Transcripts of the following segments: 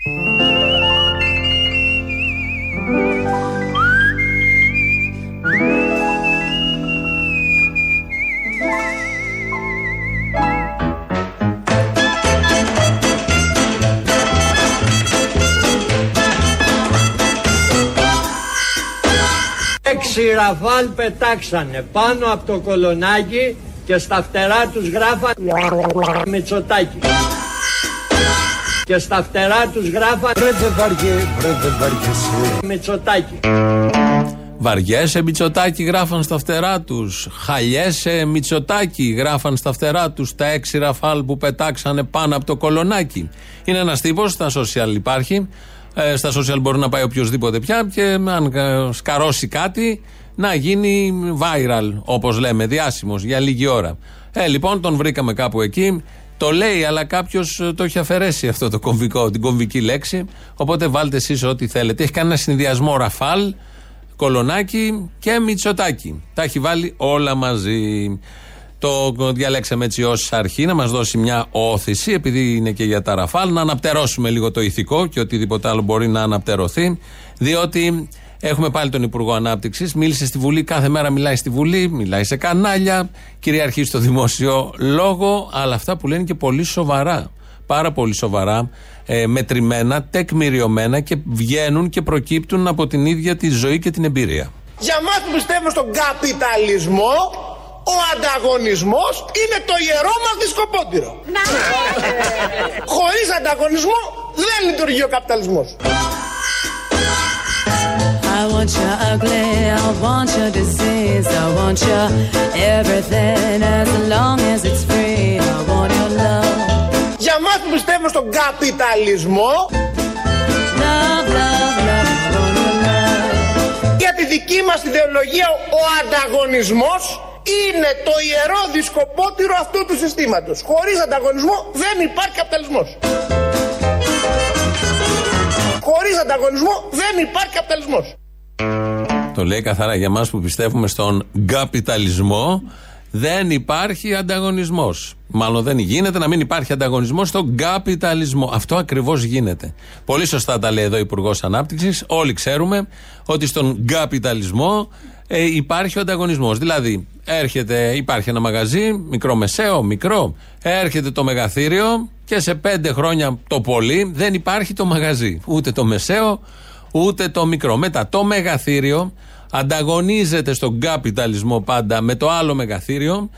Έξι ραφάλ πετάξανε πάνω από το κολονάκι και στα φτερά τους γράφαν Μητσοτάκη. Και στα φτερά τους γράφαν Βρε δεν βαριέ, βρε δεν βαριέσαι. Μητσοτάκη. Βαριέσαι Μητσοτάκη γράφαν στα φτερά τους. Χαλιέσαι Μητσοτάκη γράφαν στα φτερά τους τα έξι ραφάλ που πετάξανε πάνω από το κολονάκι. Είναι ένας τύπος, στα social υπάρχει. Ε, στα social μπορεί να πάει οποιοδήποτε πια και αν ε, σκαρώσει κάτι να γίνει viral, όπως λέμε, διάσημος για λίγη ώρα. Ε, λοιπόν, τον βρήκαμε κάπου εκεί. Το λέει, αλλά κάποιος το έχει αφαιρέσει αυτό το κομβικό, την κομβική λέξη. Οπότε βάλτε εσείς ό,τι θέλετε. Έχει κάνει ένα συνδυασμό ραφάλ, κολονάκι και μυτσοτάκι. Τα έχει βάλει όλα μαζί. Το διαλέξαμε έτσι ως αρχή να μας δώσει μια όθηση, επειδή είναι και για τα ραφάλ, να αναπτερώσουμε λίγο το ηθικό και οτιδήποτε άλλο μπορεί να αναπτερωθεί. Διότι έχουμε πάλι τον Υπουργό Ανάπτυξης. Μίλησε στη Βουλή, κάθε μέρα μιλάει στη Βουλή, μιλάει σε κανάλια, κυριαρχεί στο δημόσιο λόγο, αλλά αυτά που λένε και πολύ σοβαρά. Πάρα πολύ σοβαρά, ε, μετρημένα, τεκμηριωμένα και βγαίνουν και προκύπτουν από την ίδια τη ζωή και την εμπειρία. Για μας που πιστεύουμε στον καπιταλισμό, ο ανταγωνισμός είναι το ιερό μας δισκοπότηρο. Χωρίς ανταγωνισμό δεν λειτουργεί ο καπιταλισμός. I want you ugly, I want your disease, I want you everything as long as it's free. I want your love, Για μας που πιστεύουμε στον καπιταλισμό, love, love, love. I want your love. για τη δική μας ιδεολογία ο ανταγωνισμός είναι το ιερό δισκοπότηρο αυτού του συστήματος. Χωρίς ανταγωνισμό δεν υπάρχει καπιταλισμός. Χωρίς ανταγωνισμό δεν υπάρχει καπιταλισμός. Το λέει καθαρά για μας που πιστεύουμε στον καπιταλισμό. Δεν υπάρχει ανταγωνισμός. Μάλλον δεν γίνεται να μην υπάρχει ανταγωνισμός στον καπιταλισμό. Αυτό ακριβώς γίνεται. Πολύ σωστά τα λέει εδώ ο Υπουργός Ανάπτυξης. Όλοι ξέρουμε ότι στον καπιταλισμό ε, υπάρχει ο ανταγωνισμός. Δηλαδή, έρχεται, υπάρχει ένα μαγαζί, μικρό μεσαίο, μικρό. Έρχεται το μεγαθύριο και σε πέντε χρόνια το πολύ δεν υπάρχει το μαγαζί. Ούτε το μεσαίο, ούτε το μικρό. Μετά το μεγαθύριο ανταγωνίζεται στον καπιταλισμό πάντα με το άλλο μεγαθύριο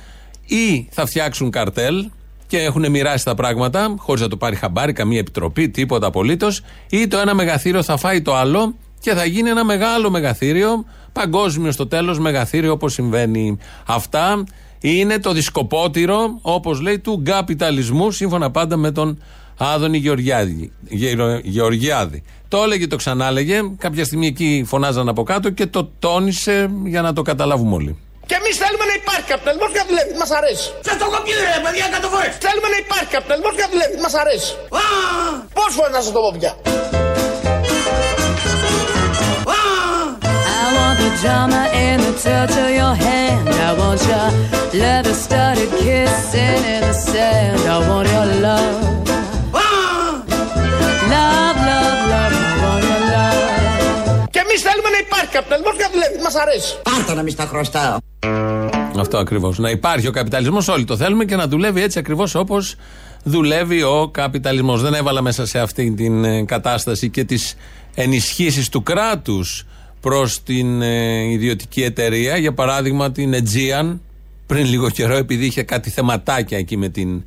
ή θα φτιάξουν καρτέλ και έχουν μοιράσει τα πράγματα χωρίς να το πάρει χαμπάρι, καμία επιτροπή, τίποτα απολύτως, ή το ένα μεγαθύριο θα φάει το άλλο και θα γίνει ένα μεγάλο μεγαθύριο, παγκόσμιο στο τέλος μεγαθύριο όπως συμβαίνει. Αυτά είναι το δισκοπότηρο, όπως λέει, του καπιταλισμού, σύμφωνα πάντα με τον Άδωνη Γεωργιάδη. Γερο- Γεωργιάδη. Το έλεγε, το ξανάλεγε. Κάποια στιγμή εκεί φωνάζαν από κάτω και το τόνισε για να το καταλάβουμε όλοι. Και εμείς θέλουμε να υπάρχει καπιταλισμός και να δουλεύει. Μας αρέσει. Σας το έχω πει ρε παιδιά κάτω φορές. Θέλουμε να υπάρχει καπιταλισμός και να δουλεύει. Μας αρέσει. Πόσες φορές να σας το πω πια. I want the drama in the touch of your hand. I want your leather studded kissing in the sand. I want your love. Love, love, love. I want your love. Και εμείς θέλουμε να υπάρχει καπιταλισμός και να δουλεύει. Μας αρέσει. Πάρτα να μη στα χρωστάω. Αυτό ακριβώς. Να υπάρχει ο καπιταλισμός, όλοι το θέλουμε και να δουλεύει έτσι ακριβώς όπως δουλεύει ο καπιταλισμός. Δεν έβαλα μέσα σε αυτή την ε, κατάσταση και τις ενισχύσεις του κράτους προς την ε, ιδιωτική εταιρεία. Για παράδειγμα, την Aegean, πριν λίγο καιρό, επειδή είχε κάτι θεματάκια εκεί με την ε,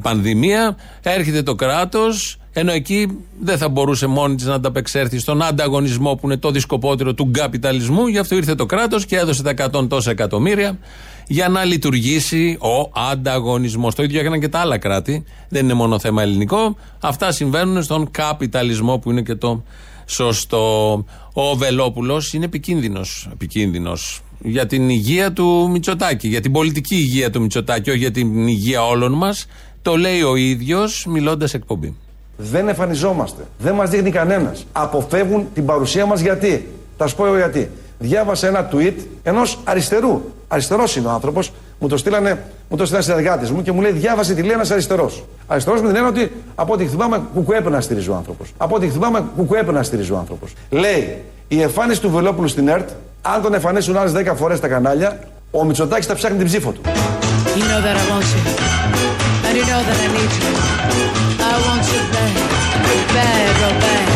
πανδημία, έρχεται το κράτος, ενώ εκεί δεν θα μπορούσε μόνη της να ανταπεξέλθει στον ανταγωνισμό που είναι το δισκοπότερο του καπιταλισμού. Γι' αυτό ήρθε το κράτος και έδωσε τα 100 τόσα εκατομμύρια για να λειτουργήσει ο ανταγωνισμός. Το ίδιο έκαναν και τα άλλα κράτη. Δεν είναι μόνο θέμα ελληνικό. Αυτά συμβαίνουν στον καπιταλισμό που είναι και το σωστό. Ο Βελόπουλος είναι επικίνδυνος. Επικίνδυνος για την υγεία του Μητσοτάκη, για την πολιτική υγεία του Μητσοτάκη, όχι για την υγεία όλων μας. Το λέει ο ίδιος μιλώντας εκπομπή. Δεν εμφανιζόμαστε. Δεν μας δείχνει κανένας. Αποφεύγουν την παρουσία μας γιατί. Θα σου πω εγώ γιατί. Διάβασα ένα tweet ενός αριστερού. Αριστερός είναι ο άνθρωπος Μου το στείλανε, μου το στείλανε συνεργάτε μου και μου λέει: Διάβασε τι λέει ένας αριστερός. Αριστερός με την έννοια ότι από ό,τι θυμάμαι κουκουέπε να στηρίζει ο άνθρωπος. Από ό,τι θυμάμαι κουκουέπε να στηρίζει ο άνθρωπος. Λέει: Η εμφάνιση του Βελόπουλου στην ΕΡΤ, αν τον εμφανίσουν άλλες 10 φορές στα κανάλια, ο Μητσοτάκης θα ψάχνει την ψήφο του. You know that I want you. And you know that I need you. I want you bad, bad, real bad.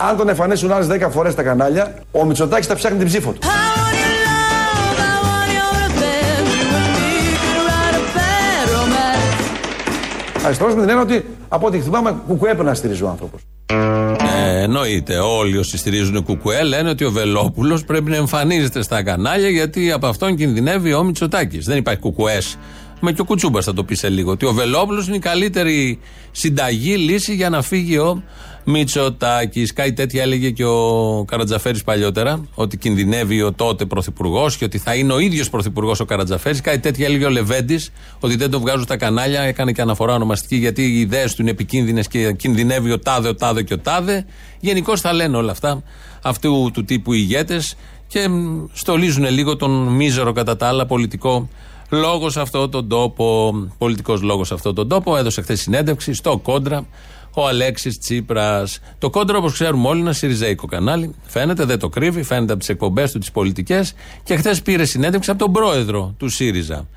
Αν τον εμφανίσουν άλλες 10 φορές στα κανάλια, ο Μητσοτάκης θα ψάχνει την ψήφο του. I want your love, I want your revenge. You and me could write a bad romance. Αριστερός με την έννοια ότι από ό,τι θυμάμαι κουκουέπε να στηρίζει ο άνθρωπος. Ε, εννοείται. Όλοι όσοι στηρίζουν κουκουέ λένε ότι ο Βελόπουλος πρέπει να εμφανίζεται στα κανάλια γιατί από αυτόν κινδυνεύει ο Μητσοτάκης. Δεν υπάρχει κουκουές. Με και ο Κουτσούμπας θα το πει σε λίγο. Ότι ο Βελόπουλος είναι η καλύτερη συνταγή λύση για να φύγει ο Μητσοτάκης. Κάτι τέτοια έλεγε και ο Καρατζαφέρης παλιότερα. Ότι κινδυνεύει ο τότε πρωθυπουργός και ότι θα είναι ο ίδιος πρωθυπουργός ο Καρατζαφέρης. Κάτι τέτοια έλεγε ο Λεβέντης. Ότι δεν το βγάζουν στα κανάλια. Έκανε και αναφορά ονομαστική γιατί οι ιδέες του είναι επικίνδυνες και κινδυνεύει ο τάδε, ο τάδε και ο τάδε. Γενικώ θα λένε όλα αυτά αυτού του τύπου ηγέτες και μ, στολίζουν λίγο τον μίζερο κατά τα άλλα πολιτικό λόγος σε αυτόν τον τόπο. Πολιτικός λόγος σε αυτόν τον τόπο. Έδωσε χθες συνέντευξη στο κόντρα ο Αλέξης Τσίπρας. Το κόντρα, όπως ξέρουμε όλοι, είναι ένα Σιριζέικο κανάλι. Φαίνεται, δεν το κρύβει, φαίνεται από τις εκπομπές του, τις πολιτικές. Και χθες πήρε συνέντευξη από τον πρόεδρο του ΣΥΡΙΖΑ.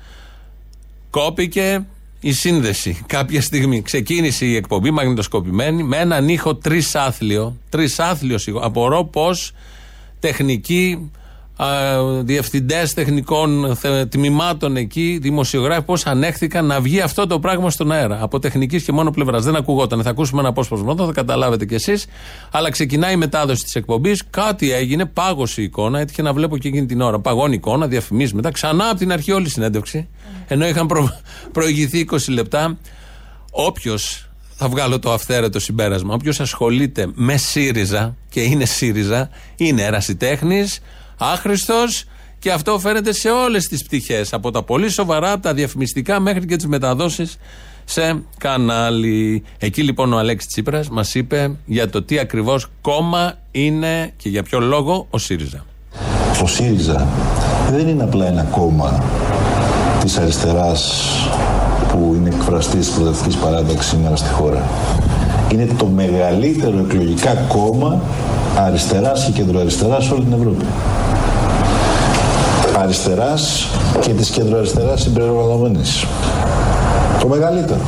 Κόπηκε η σύνδεση κάποια στιγμή. Ξεκίνησε η εκπομπή μαγνητοσκοπημένη με έναν ήχο τρισάθλιο. Τρισάθλιο ήχο. Απορώ πώς τεχνικοί, διευθυντές τεχνικών θε- τμήματων εκεί, δημοσιογράφοι, πώς ανέχθηκαν να βγει αυτό το πράγμα στον αέρα. Από τεχνικής και μόνο πλευράς. Δεν ακουγόταν. Θα ακούσουμε ένα απόσπασμα εδώ, θα καταλάβετε κι εσείς. Αλλά ξεκινάει η μετάδοση της εκπομπής. Κάτι έγινε, πάγωσε η εικόνα. Έτυχε να βλέπω και εκείνη την ώρα. Παγώνει η εικόνα, διαφημίζει μετά. Ξανά από την αρχή όλη η συνέντευξη. Ενώ είχαν προ... προηγηθεί 20 λεπτά. Όποιος θα βγάλω το αυθαίρετο συμπέρασμα. Όποιος ασχολείται με ΣΥΡΙΖΑ και είναι ΣΥΡΙΖΑ, είναι ερασιτέχνης, άχρηστος και αυτό φαίνεται σε όλες τις πτυχές. Από τα πολύ σοβαρά, από τα διαφημιστικά μέχρι και τις μεταδόσεις σε κανάλι. Εκεί λοιπόν ο Αλέξης Τσίπρας μας είπε για το τι ακριβώς κόμμα είναι και για ποιο λόγο ο ΣΥΡΙΖΑ. Ο ΣΥΡΙΖΑ δεν είναι απλά ένα κόμμα της αριστεράς που είναι εκφραστής της προοδευτικής παράταξης σήμερα στη χώρα. Είναι το μεγαλύτερο εκλογικά κόμμα αριστεράς και κεντροαριστεράς σε όλη την Ευρώπη. Αριστεράς και της κεντροαριστεράς συμπεριλαμβανομένης. Το μεγαλύτερο.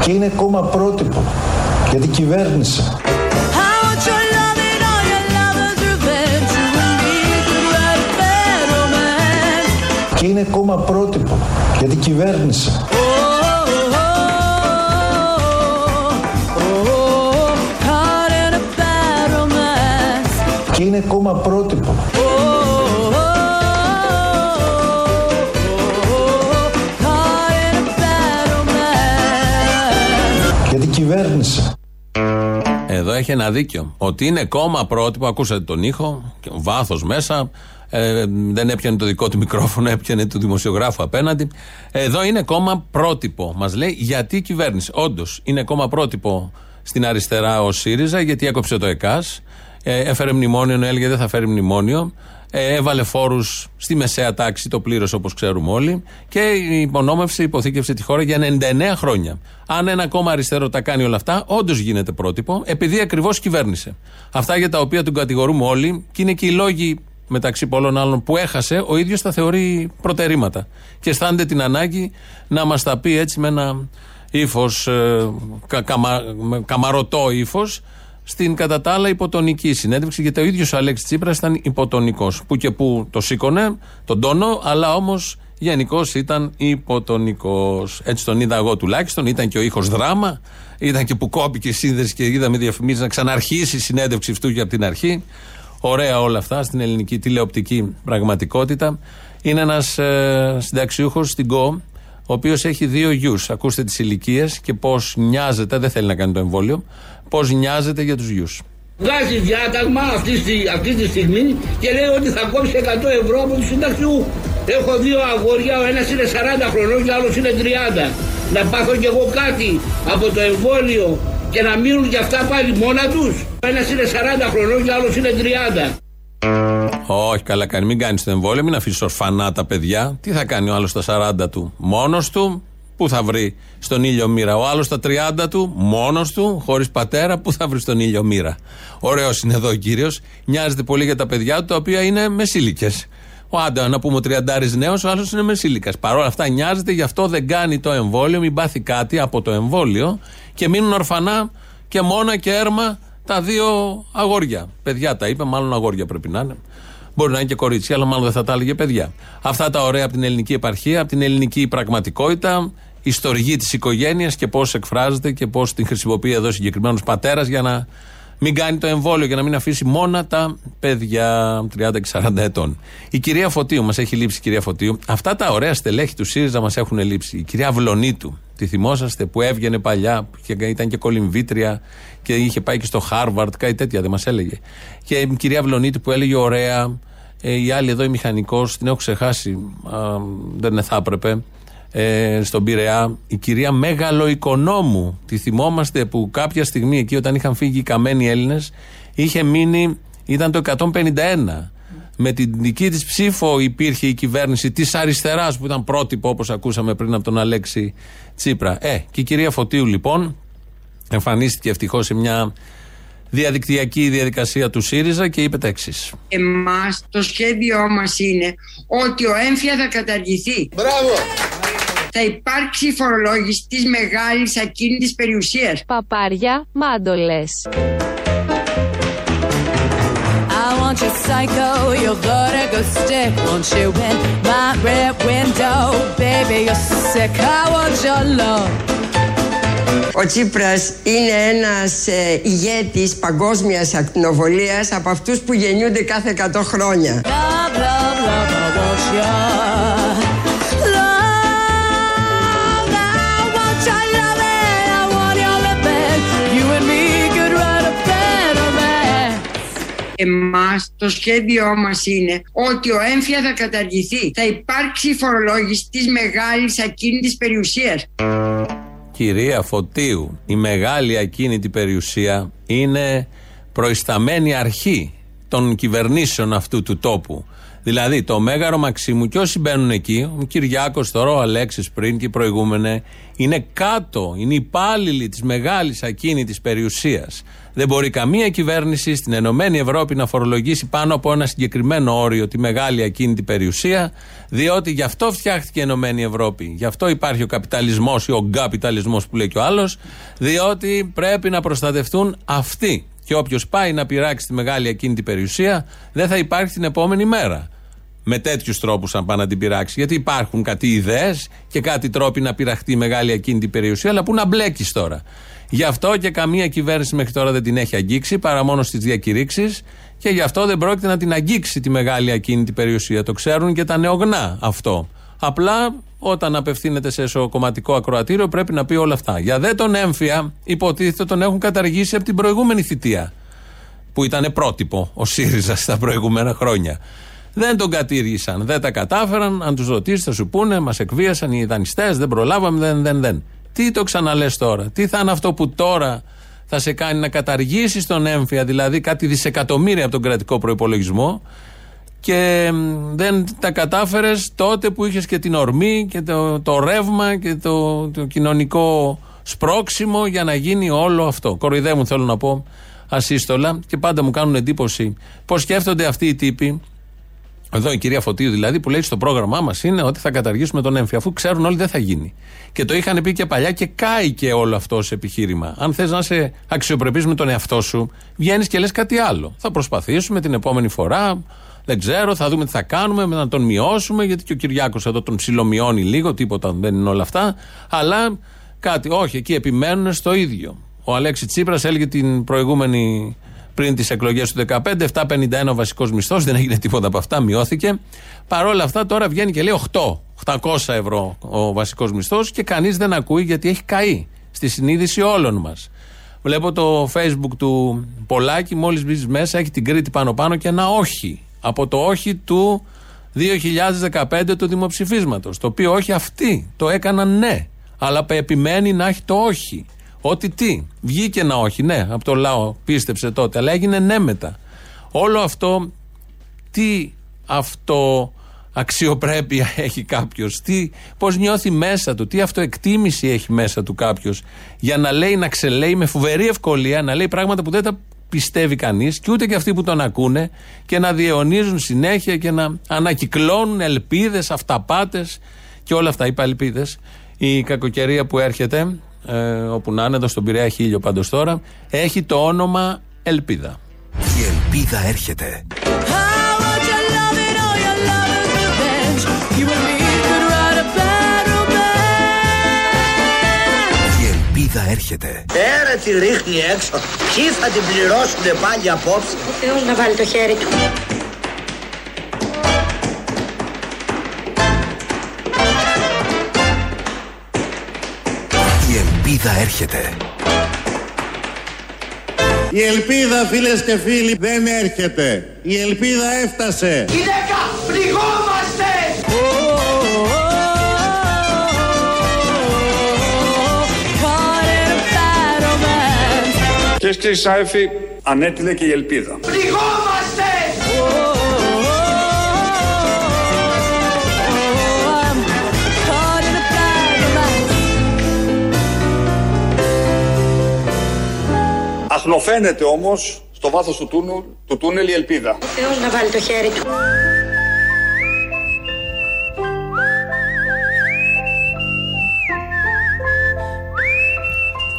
Και είναι κόμμα πρότυπο. Γιατί κυβέρνησε. I want your loving, all your lovers' revenge. You and me could write a bad romance. Και είναι κόμμα πρότυπο. Γιατί κυβέρνησε. Oh, oh, oh, oh, caught in a bad romance. Και είναι κόμμα πρότυπο. Έχει ένα δίκιο. Ότι είναι κόμμα πρότυπο, ακούσατε τον ήχο, βάθος μέσα. Ε, δεν έπιανε το δικό του μικρόφωνο, έπιανε του δημοσιογράφου απέναντι. Εδώ είναι κόμμα πρότυπο. Μας λέει γιατί η κυβέρνηση. Όντως, είναι κόμμα πρότυπο στην αριστερά ο ΣΥΡΙΖΑ, γιατί έκοψε το ΕΚΑΣ. Ε, έφερε μνημόνιο, ενώ έλεγε δεν θα φέρει μνημόνιο. Ε, έβαλε φόρους στη μεσαία τάξη, το πλήρωσε όπως ξέρουμε όλοι. Και υπονόμευσε, υποθήκευσε τη χώρα για 99 χρόνια. Αν ένα κόμμα αριστερό τα κάνει όλα αυτά, όντως γίνεται πρότυπο, επειδή ακριβώς κυβέρνησε. Αυτά για τα οποία τον κατηγορούμε όλοι, και είναι και οι λόγοι μεταξύ πολλών άλλων που έχασε, ο ίδιος τα θεωρεί προτερήματα. Και αισθάνεται την ανάγκη να μας τα πει έτσι με ένα ύφος, ε, κα, καμα, με καμαρωτό ύφος, στην κατά τα άλλα υποτονική συνέντευξη, γιατί ο ίδιος ο Αλέξης Τσίπρας ήταν υποτονικός. Που και που το σήκωνε, τον τόνο, αλλά όμως γενικώς ήταν υποτονικός. Έτσι τον είδα εγώ τουλάχιστον. Ήταν και ο ήχος δράμα. Ήταν και που κόπηκε η σύνδεση και είδαμε διαφημίσει να ξαναρχίσει η συνέντευξη αυτού και από την αρχή. Ωραία όλα αυτά στην ελληνική τηλεοπτική πραγματικότητα. Είναι ένας ε, συνταξιούχος στην ΚΟ, ο οποίος έχει δύο γιους. Ακούστε τις ηλικίες και πώς νοιάζεται, δεν θέλει να κάνει το εμβόλιο, πώς νοιάζεται για τους γιους. Βγάζει διάταγμα αυτή, στη- αυτή τη στιγμή και λέει ότι θα κόψει 100 ευρώ από τους συνταξιούχου. Έχω δύο αγόρια, ο ένας είναι 40 χρονών και ο άλλος είναι 30. Να πάθω κι εγώ κάτι από το εμβόλιο και να μείνουν κι αυτά πάλι μόνα τους. Ο ένας είναι 40 χρονών και ο άλλος είναι 30. Όχι, καλά κάνει. Μην κάνεις το εμβόλιο, μην αφήσεις ορφανά τα παιδιά. Τι θα κάνει ο άλλος στα 40 του, μόνος του; Πού θα βρει στον ήλιο μοίρα; Ο άλλος στα 30 του, μόνος του, χωρίς πατέρα, πού θα βρει στον ήλιο μοίρα; Ωραίος είναι εδώ ο κύριος. Νοιάζεται πολύ για τα παιδιά του, τα οποία είναι μεσήλικες. Ο άντα, να πούμε ο τριαντάρης νέος, ο άλλος είναι μεσήλικας. Παρ' όλα αυτά νοιάζεται, γι' αυτό δεν κάνει το εμβόλιο, μην πάθει κάτι από το εμβόλιο και μείνουν ορφανά και μόνα και έρμα τα δύο αγόρια. Παιδιά τα είπε, μάλλον αγόρια πρέπει να είναι. Μπορεί να είναι και κορίτσια, αλλά μάλλον δεν θα τα έλεγε παιδιά. Αυτά τα ωραία από την ελληνική επαρχία, από την ελληνική πραγματικότητα, η στοργή της οικογένειας και πώς εκφράζεται και πώς την χρησιμοποιεί εδώ συγκεκριμένος πατέρας για να μην κάνει το εμβόλιο και να μην αφήσει μόνα τα παιδιά 30 και 40 ετών. Η κυρία Φωτίου, μας έχει λείψει η κυρία Φωτίου. Αυτά τα ωραία στελέχη του ΣΥΡΙΖΑ μας έχουν λείψει. Η κυρία Βλονίτου, τη θυμόσαστε που έβγαινε παλιά και ήταν και κολυμβήτρια και είχε πάει και στο Χάρβαρτ, κάτι τέτοια δεν μας έλεγε. Και η κυρία Βλονίτου που έλεγε ωραία. Ε, η άλλη εδώ η μηχανικός, την έχω ξεχάσει, α, δεν θα έπρεπε ε, στον Πειραιά, η κυρία Μεγαλοοικονόμου. Τη θυμόμαστε που κάποια στιγμή εκεί όταν είχαν φύγει οι καμένοι Έλληνες, είχε μείνει, ήταν το 151. Με την δική της ψήφο υπήρχε η κυβέρνηση της αριστεράς που ήταν πρότυπο όπως ακούσαμε πριν από τον Αλέξη Τσίπρα. Ε, και η κυρία Φωτίου λοιπόν εμφανίστηκε ευτυχώς σε μια διαδικτυακή διαδικασία του ΣΥΡΙΖΑ και είπε τα εξής. Εμάς το σχέδιό μας είναι ότι ο έμφυα θα καταργηθεί. Μπράβο! θα υπάρξει φορολόγηση της μεγάλης ακίνητης περιουσίας. Παπάρια, μάντολες. I want you psycho, your vertigo stick. Want you in my rear window, baby, you're sick. I want your love. Ο Τσίπρας είναι ένας ε, ηγέτης παγκόσμιας ακτινοβολίας από αυτούς που γεννιούνται κάθε 100 χρόνια. Love, love, love, Εμάς το σχέδιό μας είναι ότι ο έμφυα θα καταργηθεί. Θα υπάρξει φορολόγηση της μεγάλης ακίνητης περιουσίας. Κυρία Φωτίου, η μεγάλη ακίνητη περιουσία είναι προϊσταμένη αρχή των κυβερνήσεων αυτού του τόπου. Δηλαδή το Μέγαρο Μαξίμου και όσοι μπαίνουν εκεί, ο Κυριάκος τώρα, ο Αλέξης πριν και οι προηγούμενοι, είναι κάτω, είναι υπάλληλοι της μεγάλης ακίνητης περιουσίας. Δεν μπορεί καμία κυβέρνηση στην Ενωμένη Ευρώπη να φορολογήσει πάνω από ένα συγκεκριμένο όριο τη μεγάλη ακίνητη περιουσία, διότι γι' αυτό φτιάχτηκε η Ενωμένη Ευρώπη. Γι' αυτό υπάρχει ο καπιταλισμός ή ο γκαπιταλισμός που λέει και ο άλλος, διότι πρέπει να προστατευτούν αυτοί. Και όποιος πάει να πειράξει τη μεγάλη ακίνητη περιουσία, δεν θα υπάρχει την επόμενη μέρα. Με τέτοιους τρόπους, αν πάει να την πειράξει. Γιατί υπάρχουν κάτι ιδέες και κάτι τρόποι να πειραχτεί η μεγάλη ακίνητη περιουσία, αλλά πού να μπλέκεις τώρα. Γι' αυτό και καμία κυβέρνηση μέχρι τώρα δεν την έχει αγγίξει, παρά μόνο στις διακηρύξεις, και γι' αυτό δεν πρόκειται να την αγγίξει τη μεγάλη ακίνητη περιουσία. Το ξέρουν και τα νεογνά αυτό. Απλά όταν απευθύνεται σε εσωκομματικό ακροατήριο πρέπει να πει όλα αυτά. Για δε τον έμφυα, υποτίθεται τον έχουν καταργήσει από την προηγούμενη θητεία. Που ήταν πρότυπο ο ΣΥΡΙΖΑ στα προηγούμενα χρόνια. Δεν τον κατήργησαν, δεν τα κατάφεραν. Αν τους ρωτήσεις, θα σου πούνε, μας εκβίασαν οι δανειστές, δεν προλάβαμε, δεν, δεν, δεν. Τι το ξαναλέ τώρα, τι θα είναι αυτό που τώρα θα σε κάνει να καταργήσεις τον έμφυα, δηλαδή κάτι δισεκατομμύρια από τον κρατικό προπολογισμό και μ, δεν τα κατάφερες τότε που είχες και την ορμή και το, το ρεύμα και το, το κοινωνικό σπρόξιμο για να γίνει όλο αυτό. Κοροϊδεύουν, θέλω να πω, ασύστολα και πάντα μου κάνουν εντύπωση πώς σκέφτονται αυτοί οι τύποι. Εδώ η κυρία Φωτίου δηλαδή που λέει στο πρόγραμμά μας είναι ότι θα καταργήσουμε τον έμφυα, αφού ξέρουν όλοι δεν θα γίνει. Και το είχαν πει και παλιά και κάει και όλο αυτό σε επιχείρημα. Αν θες να είσαι αξιοπρεπής με τον εαυτό σου, βγαίνεις και λες κάτι άλλο. Θα προσπαθήσουμε την επόμενη φορά, δεν ξέρω, θα δούμε τι θα κάνουμε, να τον μειώσουμε, γιατί και ο Κυριάκος εδώ τον ψιλομειώνει λίγο, τίποτα δεν είναι όλα αυτά. Αλλά κάτι, όχι, εκεί επιμένουν στο ίδιο. Ο Αλέξη Τσίπρας έλεγε την προηγούμενη πριν τις εκλογές του 2015, 751 ο βασικός μισθός, δεν έγινε τίποτα από αυτά, μειώθηκε. Παρ' όλα αυτά τώρα βγαίνει και λέει 8, 800 ευρώ ο βασικός μισθός και κανείς δεν ακούει γιατί έχει καεί στη συνείδηση όλων μας. Βλέπω το facebook του Πολάκη, μόλις μπεις μέσα, έχει την Κρήτη πάνω-πάνω και ένα όχι. Από το όχι του 2015 του δημοψηφίσματος. Το οποίο όχι αυτοί το έκαναν ναι. Αλλά επιμένει να έχει το όχι. Ότι τι, βγήκε ένα όχι, ναι, από το λαό, πίστεψε τότε, αλλά έγινε ναι μετά. Όλο αυτό τι αυτό αξιοπρέπεια έχει κάποιος, πώς νιώθει μέσα του, τι αυτοεκτίμηση έχει μέσα του κάποιος για να λέει, να ξελέει με φοβερή ευκολία, να λέει πράγματα που δεν τα πιστεύει κανείς και ούτε και αυτοί που τον ακούνε και να διαιωνίζουν συνέχεια και να ανακυκλώνουν ελπίδες, αυταπάτες και όλα αυτά. Είπα ελπίδε. Η κακοκαιρία που έρχεται, ε, όπου να είναι, εδώ στον Πειραιά χίλιο πάντως τώρα, έχει το όνομα Ελπίδα. Η ελπίδα έρχεται. Η ελπίδα έρχεται. Πέρα τη ρίχνει έξω. Ποιοι θα την πληρώσουνε πάλι απόψε; Ο Θεός να βάλει το χέρι του. Ελπίδα έρχεται. Η ελπίδα φίλες και φίλοι δεν έρχεται. Η ελπίδα έφτασε. Γυναίκα, πληγόμαστε! Κυρίες και συνάδελφοι, ανέτειλε και η ελπίδα. Πληγόμαστε! Αχνοφαίνεται όμως στο βάθος του τούνελ, του τούνελ η ελπίδα. Ο Θεός να βάλει το χέρι του.